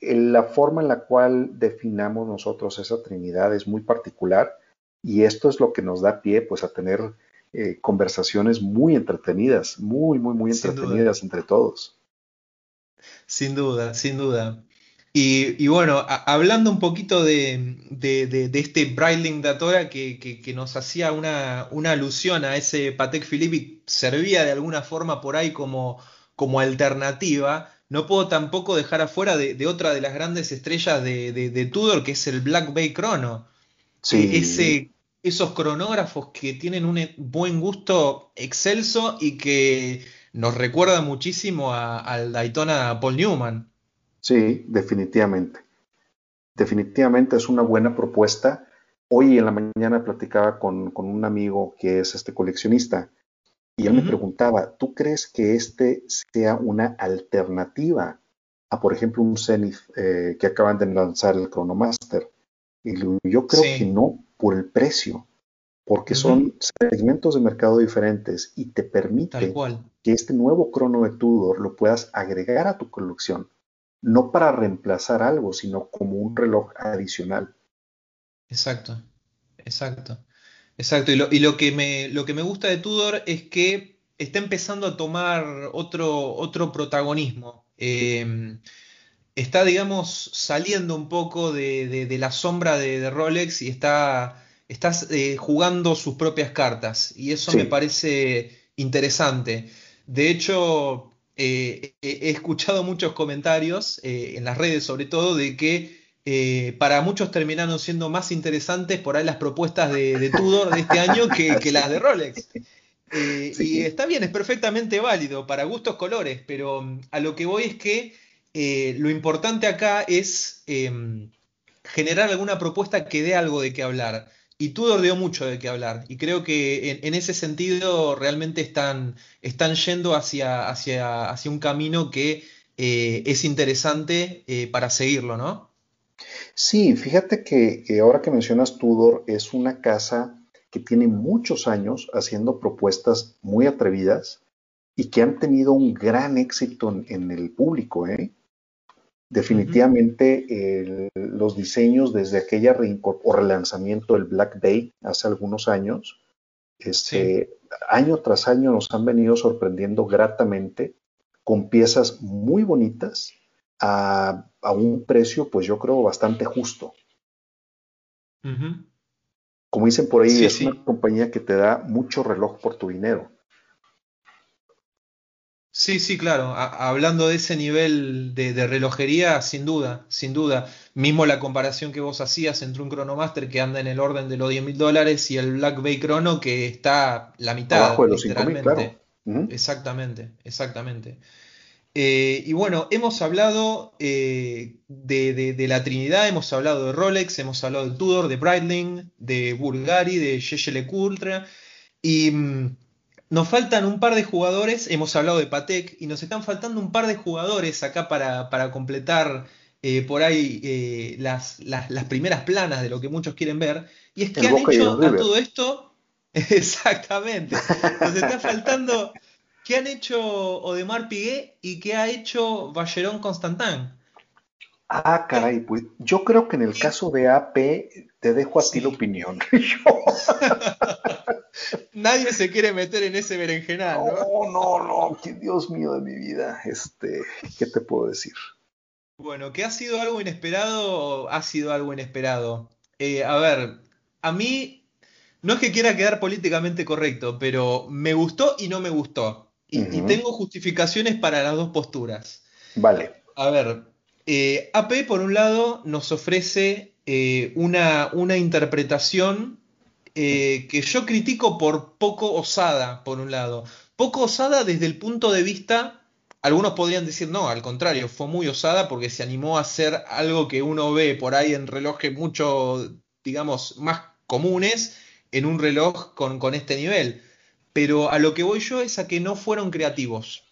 la forma en la cual definamos nosotros esa trinidad es muy particular y esto es lo que nos da pie pues a tener eh, conversaciones muy entretenidas, muy, muy, muy entretenidas entre todos. Sin duda, sin duda. Y, bueno, hablando un poquito de, este Breitling Datora que, que, nos hacía una, una, alusión a ese Patek Philippe servía de alguna forma por ahí como, como alternativa, no puedo tampoco dejar afuera de, otra de las grandes estrellas de, Tudor, que es el Black Bay Chrono. Sí. Ese esos cronógrafos que tienen un buen gusto excelso y que nos recuerda muchísimo al Daytona Paul Newman. Sí, definitivamente. Definitivamente es una buena propuesta. Hoy en la mañana platicaba con, un amigo que es este coleccionista y él me preguntaba, ¿tú crees que este sea una alternativa a, por ejemplo, un Zenith eh, que acaban de lanzar el Chronomaster? Y yo creo que no, por el precio, porque son segmentos de mercado diferentes y te permite que este nuevo crono de Tudor lo puedas agregar a tu colección, no para reemplazar algo, sino como un reloj adicional. Exacto, exacto, exacto. Y lo, y lo que, me, lo que me gusta de Tudor es que está empezando a tomar otro, otro protagonismo. Em, está, digamos, saliendo un poco de, la sombra de, Rolex y está, eh, jugando sus propias cartas. Y eso me parece interesante. De hecho, he escuchado muchos comentarios, en las redes sobre todo, de que para muchos terminaron siendo más interesantes por ahí las propuestas de, Tudor de este año que, las de Rolex. Y está bien, es perfectamente válido para gustos colores, pero mm, a lo que voy es que lo importante acá es em, generar alguna propuesta que dé algo de qué hablar. Y Tudor dio mucho de qué hablar. Y creo que en, ese sentido realmente están, están yendo hacia, hacia, hacia, un camino que eh, es interesante eh, para seguirlo, ¿no? Sí, fíjate que, ahora que mencionas Tudor, es una casa que tiene muchos años haciendo propuestas muy atrevidas y que han tenido un gran éxito en, en el público. ¿eh? Definitivamente los diseños desde aquella o relanzamiento del Black Bay hace algunos años, este, año tras año nos han venido sorprendiendo gratamente con piezas muy bonitas a, un precio, pues yo creo, bastante justo. Como dicen por ahí, es una compañía que te da mucho reloj por tu dinero. Sí, sí, claro. hablando de ese nivel de, relojería, sin duda, sin duda. Mismo la comparación que vos hacías entre un Chronomaster que anda en el orden de los 10 mil dólares y el Black Bay Chrono que está la mitad. Abajo de los literalmente. Exactamente, exactamente. Eh, y bueno, hemos hablado eh, de, la Trinidad, hemos hablado de Rolex, hemos hablado de Tudor, de Breitling, de Bulgari, de Shechele Ultra. Y mm, nos faltan un par de jugadores, hemos hablado de Patek, y nos están faltando un par de jugadores acá para, completar eh, por ahí eh, las, primeras planas de lo que muchos quieren ver. Y es que han hecho a todo esto, exactamente, nos está faltando qué han hecho Odemar Piguet y qué ha hecho Vallerón Constantin. Ah, caray, pues yo creo que en el caso de AP te dejo a ti la opinión. Nadie se quiere meter en ese berenjenal, ¿no? No, no, Dios mío de mi vida. Este, ¿qué te puedo decir? Bueno, que ha sido algo inesperado, ha sido algo inesperado. Eh, a ver, a mí no es que quiera quedar políticamente correcto, pero me gustó y no me gustó. Y, tengo justificaciones para las dos posturas. Vale. A ver, eh, AP por un lado nos ofrece eh, una, una interpretación eh, que yo critico por poco osada, por un lado. Poco osada desde el punto de vista, algunos podrían decir, no, al contrario, fue muy osada porque se animó a hacer algo que uno ve por ahí en relojes mucho, digamos, más comunes, en un reloj con, este nivel. Pero a lo que voy yo es a que no fueron creativos.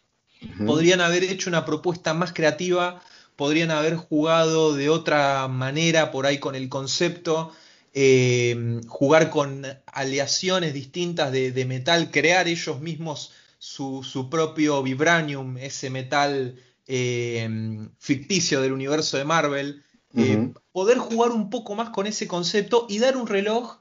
Podrían haber hecho una propuesta más creativa, podrían haber jugado de otra manera por ahí con el concepto. Eh, jugar con aleaciones distintas de, metal, crear ellos mismos su, propio vibranium, ese metal eh, ficticio del universo de Marvel, eh, poder jugar un poco más con ese concepto y dar un reloj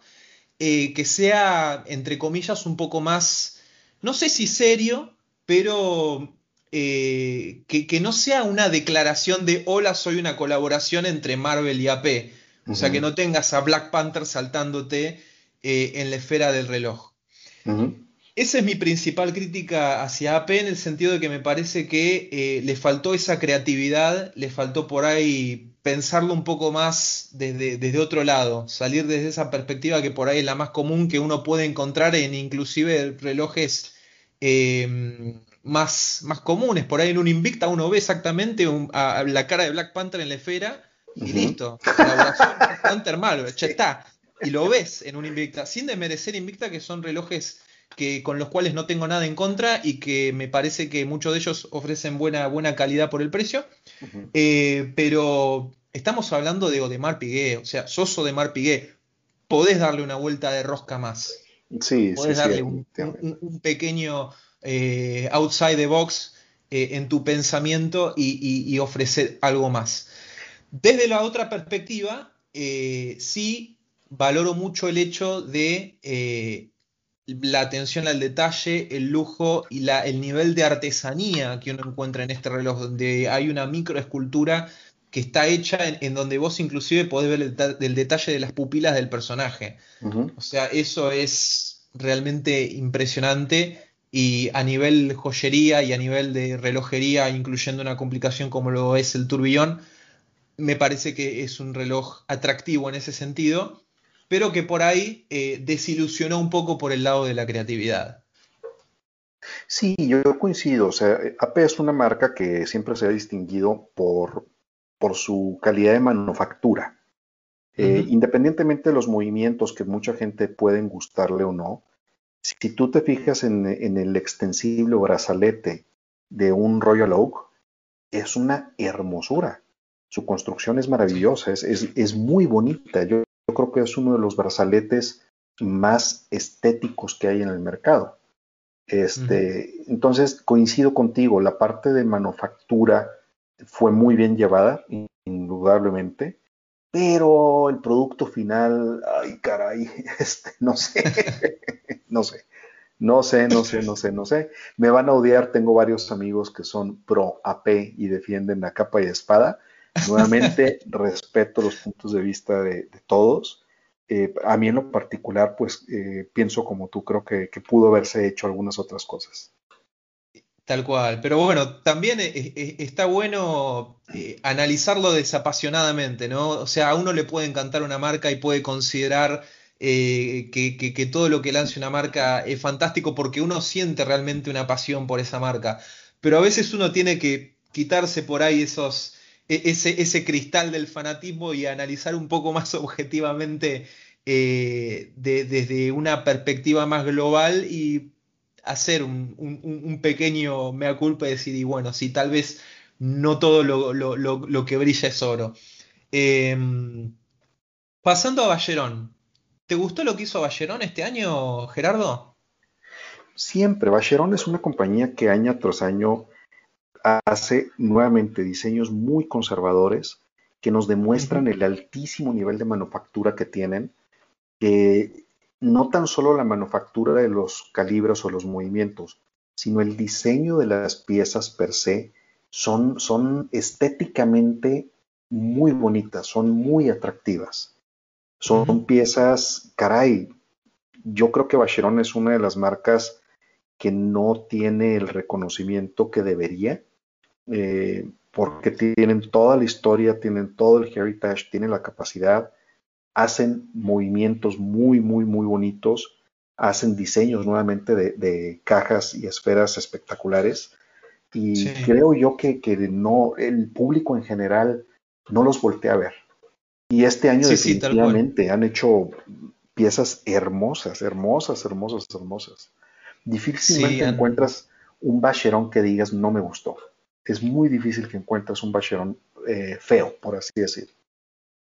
que sea, entre comillas, un poco más, no sé si serio, pero que, que, no sea una declaración de hola, soy una colaboración entre Marvel y AP, o sea, que no tengas a Black Panther saltándote eh, en la esfera del reloj. Esa es mi principal crítica hacia AP en el sentido de que me parece que eh, le faltó esa creatividad, le faltó por ahí pensarlo un poco más desde, desde, otro lado, salir desde esa perspectiva que por ahí es la más común que uno puede encontrar en inclusive relojes eh, más, más comunes. Por ahí en un Invicta uno ve exactamente la cara de Black Panther en la esfera y listo. Colaboración Hunter Malware, ya está. Y lo ves en un Invicta, sin desmerecer Invicta, que son relojes que, con los cuales no tengo nada en contra y que me parece que muchos de ellos ofrecen buena, buena calidad por el precio. Eh, pero estamos hablando de Odemar Piguet, o sea, sos Odemar Piguet, podés darle una vuelta de rosca más. Sí, podés darle un, pequeño eh, outside the box eh, en tu pensamiento y ofrecer algo más. Desde la otra perspectiva, eh, sí valoro mucho el hecho de eh, la atención al detalle, el lujo y el nivel de artesanía que uno encuentra en este reloj, donde hay una microescultura que está hecha en, donde vos inclusive podés ver el, detalle de las pupilas del personaje. O sea, eso es realmente impresionante y a nivel joyería y a nivel de relojería, incluyendo una complicación como lo es el turbillón, me parece que es un reloj atractivo en ese sentido, pero que por ahí eh, desilusionó un poco por el lado de la creatividad. Sí, yo coincido. O sea, AP es una marca que siempre se ha distinguido por, por su calidad de manufactura. Eh, independientemente de los movimientos que mucha gente pueden gustarle o no, si tú te fijas en, el extensible brazalete de un Royal Oak, es una hermosura. Su construcción es maravillosa, es, muy bonita. Yo, creo que es uno de los brazaletes más estéticos que hay en el mercado. Este, Entonces, coincido contigo, la parte de manufactura fue muy bien llevada, indudablemente, pero el producto final, ay caray, este, no sé, no sé, no sé, no sé, no sé, no sé. Me van a odiar, tengo varios amigos que son pro AP y defienden la capa y espada. Nuevamente, respeto los puntos de vista de todos eh, a mí en lo particular, pues eh, pienso como tú, creo que, pudo haberse hecho algunas otras cosas. Tal cual, pero bueno, también eh, está bueno analizarlo desapasionadamente, ¿no? O sea, a uno le puede encantar una marca y puede considerar que, todo lo que lance una marca es fantástico porque uno siente realmente una pasión por esa marca, pero a veces uno tiene que quitarse por ahí esos, ese, ese cristal del fanatismo y analizar un poco más objetivamente eh, desde una perspectiva más global y hacer un, pequeño mea culpa y decir, y bueno, si tal vez no todo lo, que brilla es oro. Em, pasando a Ballerón, ¿te gustó lo que hizo Ballerón este año, Gerardo? Siempre, Ballerón es una compañía que año tras año hace nuevamente diseños muy conservadores que nos demuestran el altísimo nivel de manufactura que tienen, que no tan solo la manufactura de los calibres o los movimientos, sino el diseño de las piezas per se son, son estéticamente muy bonitas, son muy atractivas. Son piezas, caray, yo creo que Vacheron es una de las marcas que no tiene el reconocimiento que debería eh, porque tienen toda la historia, tienen todo el heritage, tienen la capacidad, hacen movimientos muy, muy, muy bonitos, hacen diseños nuevamente de, cajas y esferas espectaculares. Y creo yo que, no, el público en general no los voltea a ver. Y este año definitivamente han hecho piezas hermosas, hermosas, hermosas, hermosas. Difícilmente encuentras un bacherón que digas no me gustó es muy difícil que encuentres un Bacheron eh, feo, por así decir.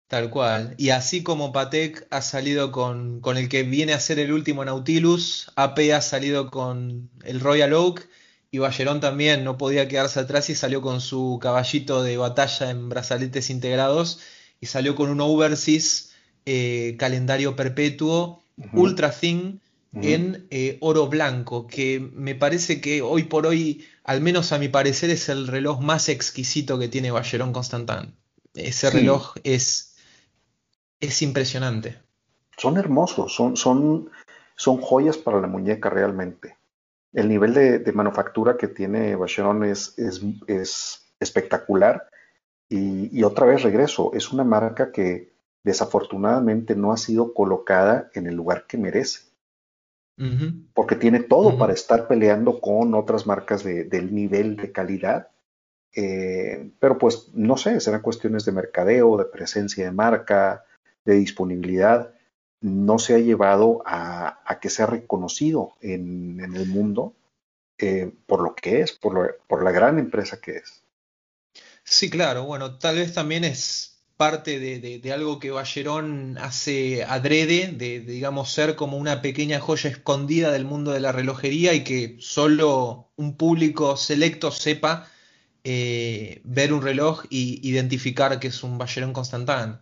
Tal cual. Y así como Patek ha salido con, con, el que viene a ser el último Nautilus, AP ha salido con el Royal Oak y Bacheron también no podía quedarse atrás y salió con su caballito de batalla en brazaletes integrados y salió con un Overseas eh, calendario perpetuo ultra thin en eh, oro blanco, que me parece que hoy por hoy, al menos a mi parecer, es el reloj más exquisito que tiene Ballerón Constantin. Ese reloj es, es impresionante. Son hermosos, son, son, son joyas para la muñeca realmente. El nivel de, manufactura que tiene Vacheron es, es, espectacular. Y, y, otra vez regreso, es una marca que desafortunadamente no ha sido colocada en el lugar que merece porque tiene todo para estar peleando con otras marcas del nivel de calidad. Eh, pero pues no sé, serán cuestiones de mercadeo, de presencia de marca, de disponibilidad. No se ha llevado a, que sea reconocido en, el mundo eh, por lo que es, por, por la gran empresa que es. Sí, claro, bueno, tal vez también es parte de, algo que Ballerón hace adrede, de, digamos ser como una pequeña joya escondida del mundo de la relojería y que solo un público selecto sepa eh, ver un reloj y identificar que es un Ballerón Constantin.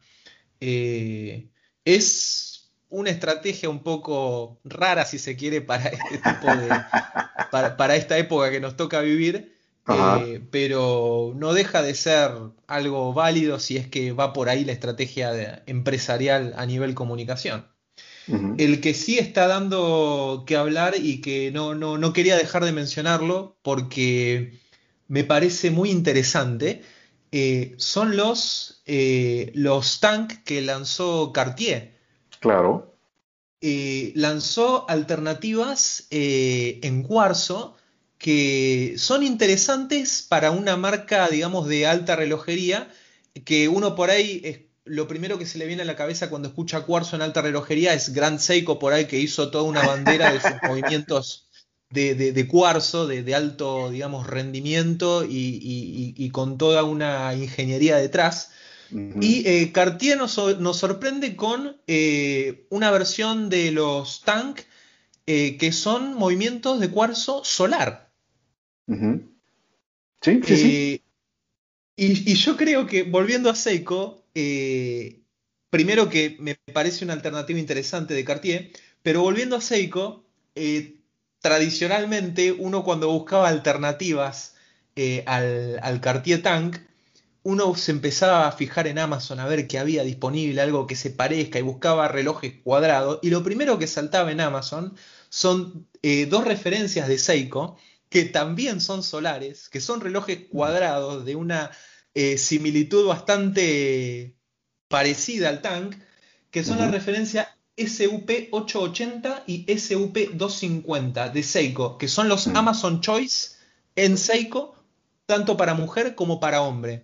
Eh, es una estrategia un poco rara, si se quiere, para este tipo de. para esta época que nos toca vivir eh, pero no deja de ser algo válido si es que va por ahí la estrategia empresarial a nivel comunicación. El que sí está dando que hablar y que no, no, quería dejar de mencionarlo porque me parece muy interesante, eh, son los, eh, los tanks que lanzó Cartier. Claro. Eh, lanzó alternativas en cuarzo que son interesantes para una marca, digamos, de alta relojería, que uno por ahí lo primero que se le viene a la cabeza cuando escucha cuarzo en alta relojería es Grand Seiko por ahí que hizo toda una bandera de sus movimientos de, cuarzo, de, alto, digamos, rendimiento y, con toda una ingeniería detrás. Y eh, Cartier nos, sorprende con eh, una versión de los Tank eh, que son movimientos de cuarzo solar. Sí, sí, sí. Y, yo creo que, volviendo a Seiko, eh, primero que me parece una alternativa interesante de Cartier, pero volviendo a Seiko, eh, tradicionalmente uno cuando buscaba alternativas eh, al, Cartier Tank, uno se empezaba a fijar en Amazon a ver qué había disponible, algo que se parezca, y buscaba relojes cuadrados, y lo primero que saltaba en Amazon son dos referencias de Seiko, que también son solares, que son relojes cuadrados de una eh, similitud bastante parecida al tank, que son la referencia SUP880 y SUP250 de Seiko, que son los Amazon Choice en Seiko, tanto para mujer como para hombre.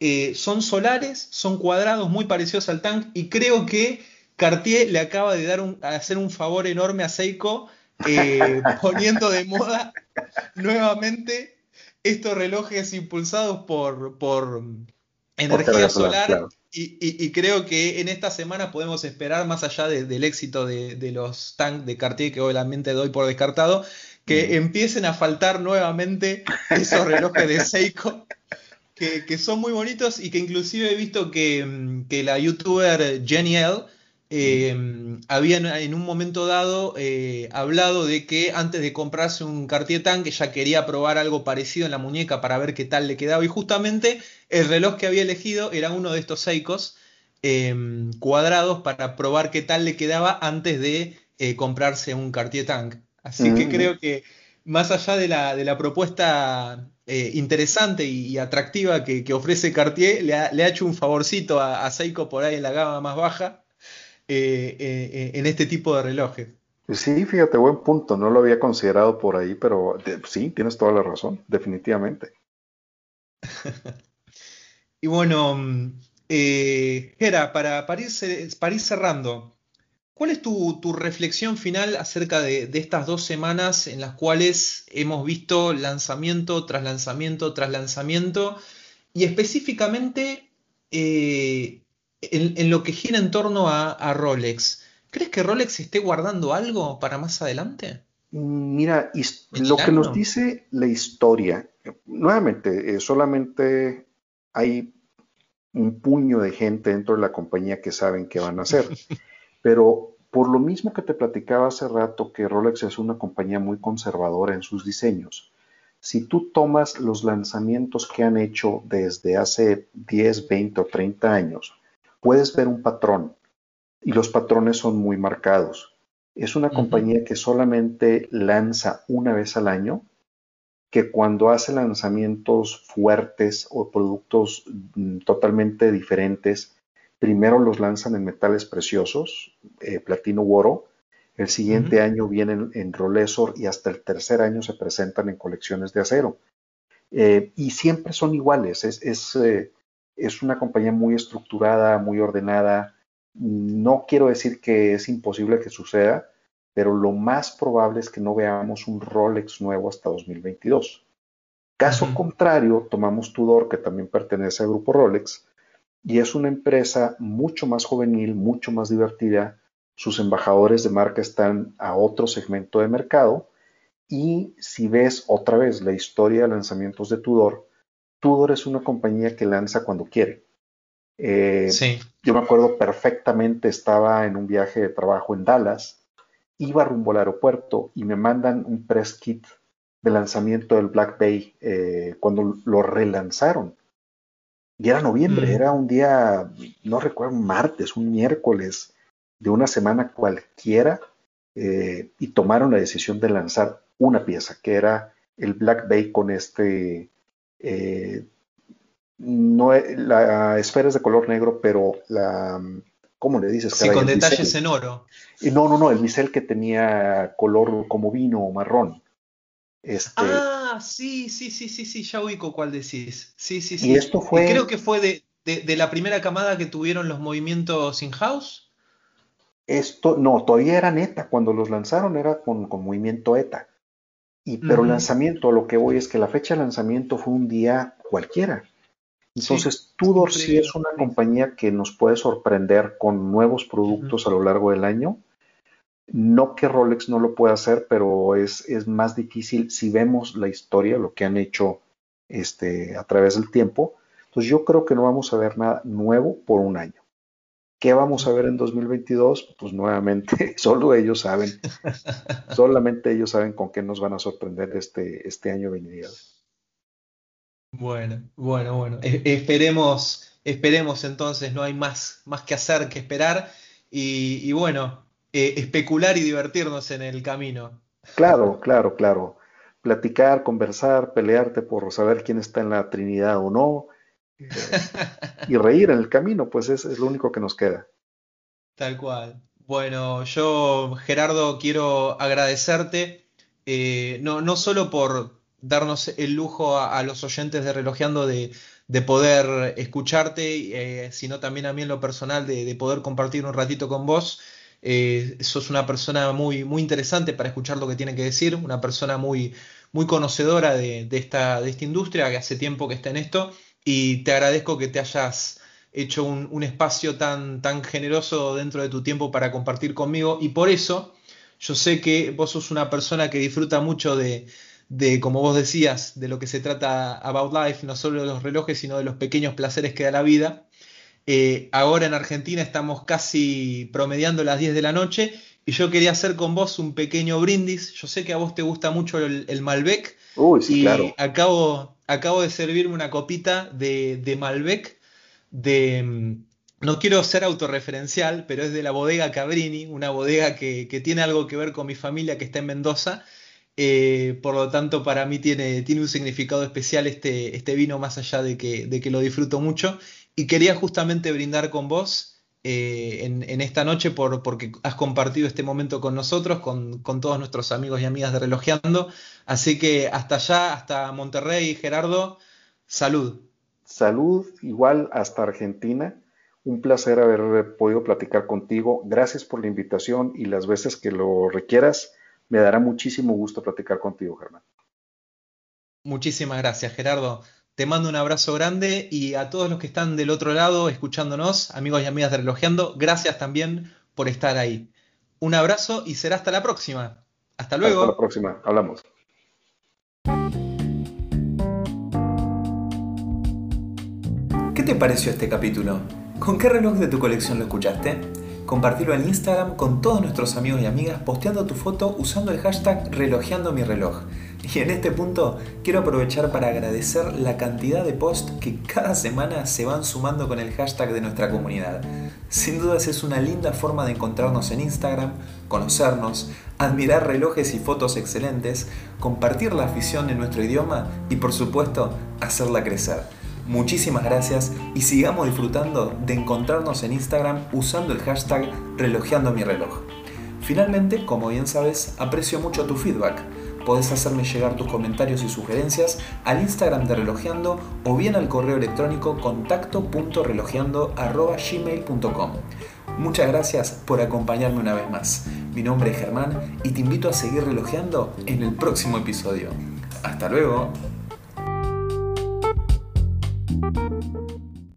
Eh, son solares, son cuadrados muy parecidos al tank y creo que Cartier le acaba de dar un, hacer un favor enorme a Seiko eh, poniendo de moda nuevamente estos relojes impulsados por, por energía solar. Y, creo que en esta semana podemos esperar, más allá del éxito de, los tanks de Cartier, que obviamente doy por descartado, que mm. empiecen a faltar nuevamente esos relojes de Seiko, que, son muy bonitos y que inclusive he visto que, que la youtuber Jenny L eh, habían en un momento dado eh, hablado de que antes de comprarse un Cartier Tank ella quería probar algo parecido en la muñeca para ver qué tal le quedaba y justamente el reloj que había elegido era uno de estos Seikos em, cuadrados para probar qué tal le quedaba antes de eh, comprarse un Cartier Tank. Así que mm. creo que más allá de la, de la propuesta interesante y, atractiva que, ofrece Cartier, le ha, hecho un favorcito a, a Seiko por ahí en la gama más baja eh, eh, en este tipo de relojes. Sí, fíjate, buen punto. No lo había considerado por ahí, pero sí, tienes toda la razón, definitivamente. y bueno, eh, Gera, para, para, ir, cerrando, ¿cuál es tu, reflexión final acerca de, estas dos semanas en las cuales hemos visto lanzamiento tras lanzamiento tras lanzamiento y específicamente en, lo que gira en torno a, Rolex, ¿crees que Rolex esté guardando algo para más adelante? Mm, mira, lo que nos dice la historia, nuevamente, eh, solamente hay un puño de gente dentro de la compañía que saben qué van a hacer. Pero por lo mismo que te platicaba hace rato que Rolex es una compañía muy conservadora en sus diseños, si tú tomas los lanzamientos que han hecho desde hace 10, 20 o 30 años, puedes ver un patrón y los patrones son muy marcados. Es una compañía que solamente lanza una vez al año, que cuando hace lanzamientos fuertes o productos mm, totalmente diferentes, primero los lanzan en metales preciosos, eh, platino u oro, el siguiente año vienen en rolesor y hasta el tercer año se presentan en colecciones de acero. Eh, y siempre son iguales, es, eh, es una compañía muy estructurada, muy ordenada. No quiero decir que es imposible que suceda, pero lo más probable es que no veamos un Rolex nuevo hasta 2022. Caso contrario, tomamos Tudor, que también pertenece al grupo Rolex, y es una empresa mucho más juvenil, mucho más divertida. Sus embajadores de marca están a otro segmento de mercado. Y si ves otra vez la historia de lanzamientos de Tudor, Tudor es una compañía que lanza cuando quiere. Eh, yo me acuerdo perfectamente, estaba en un viaje de trabajo en Dallas, iba rumbo al aeropuerto y me mandan un press kit de lanzamiento del Black Bay eh, cuando lo relanzaron. Y era noviembre, mm. era un día, no recuerdo, un martes, un miércoles. de una semana cualquiera eh, y tomaron la decisión de lanzar una pieza, que era el Black Bay con este, eh, no, la esfera es de color negro, pero la, ¿cómo le dices? Sí, con detalles en oro. Y no, no, no, el misel que tenía color como vino o marrón. Este, ah, sí, sí, sí, sí, sí, ya ubico cuál decís. Sí, sí, sí. Y esto fue. creo que fue de, de, la primera camada que tuvieron los movimientos in-house. Esto, no, todavía era ETA. Cuando los lanzaron era con, con movimiento ETA. Y, pero el lanzamiento, lo que voy es que la fecha de lanzamiento fue un día cualquiera. Entonces, Tudor sí es una compañía que nos puede sorprender con nuevos productos a lo largo del año. No que Rolex no lo pueda hacer, pero es, es más difícil si vemos la historia, lo que han hecho este, a través del tiempo. Entonces, yo creo que no vamos a ver nada nuevo por un año. ¿Qué vamos a ver en 2022? Pues nuevamente, solo ellos saben, solamente ellos saben con qué nos van a sorprender este, este año venidero. Bueno, bueno, bueno. E, esperemos, esperemos entonces, no hay más, más que hacer que esperar y, bueno, eh, especular y divertirnos en el camino. Claro, claro, claro. Platicar, conversar, pelearte por saber quién está en la Trinidad o no, y reír en el camino, pues es, lo único que nos queda. Tal cual. Bueno, yo, Gerardo, quiero agradecerte, eh, no, no solo por darnos el lujo a, los oyentes de Relojeando de, poder escucharte, eh, sino también a mí en lo personal de, poder compartir un ratito con vos. Eh, sos una persona muy, muy interesante para escuchar lo que tiene que decir, una persona muy, muy conocedora de, esta, de esta industria que hace tiempo que está en esto y te agradezco que te hayas hecho un, espacio tan, tan generoso dentro de tu tiempo para compartir conmigo y por eso yo sé que vos sos una persona que disfruta mucho de, como vos decías, de lo que se trata About Life, no solo de los relojes, sino de los pequeños placeres que da la vida. Eh, ahora en Argentina estamos casi promediando las 10 de la noche y yo quería hacer con vos un pequeño brindis. Yo sé que a vos te gusta mucho el, Malbec. Uy, sí, y claro. acabo, acabo de servirme una copita de, Malbec, de, mm, no quiero ser autorreferencial, pero es de la bodega Cabrini, una bodega que, tiene algo que ver con mi familia que está en Mendoza. Eh, por lo tanto, para mí tiene, tiene un significado especial este, este vino, más allá de que, de que lo disfruto mucho. Y quería justamente brindar con vos eh, en, esta noche por, porque has compartido este momento con nosotros, con, todos nuestros amigos y amigas de Relojeando. Así que hasta allá, hasta Monterrey, Gerardo, salud. Salud, igual hasta Argentina. Un placer haber podido platicar contigo. Gracias por la invitación y las veces que lo requieras, me dará muchísimo gusto platicar contigo, Germán. Muchísimas gracias, Gerardo. Te mando un abrazo grande y a todos los que están del otro lado escuchándonos, amigos y amigas de Relojeando, gracias también por estar ahí. Un abrazo y será hasta la próxima. Hasta luego. Hasta la próxima, hablamos. ¿Qué te pareció este capítulo? ¿Con qué reloj de tu colección lo escuchaste? Compartilo en Instagram con todos nuestros amigos y amigas posteando tu foto usando el hashtag relojeando mi reloj. Y en este punto quiero aprovechar para agradecer la cantidad de posts que cada semana se van sumando con el hashtag de nuestra comunidad. Sin dudas es una linda forma de encontrarnos en Instagram, conocernos, admirar relojes y fotos excelentes, compartir la afición de nuestro idioma y por supuesto hacerla crecer. Muchísimas gracias y sigamos disfrutando de encontrarnos en Instagram usando el hashtag relojeando mi reloj. Finalmente, como bien sabes, aprecio mucho tu feedback podés hacerme llegar tus comentarios y sugerencias al Instagram de Relojeando o bien al correo electrónico contacto.relojeando.gmail.com. Muchas gracias por acompañarme una vez más. Mi nombre es Germán y te invito a seguir relojeando en el próximo episodio. Hasta luego.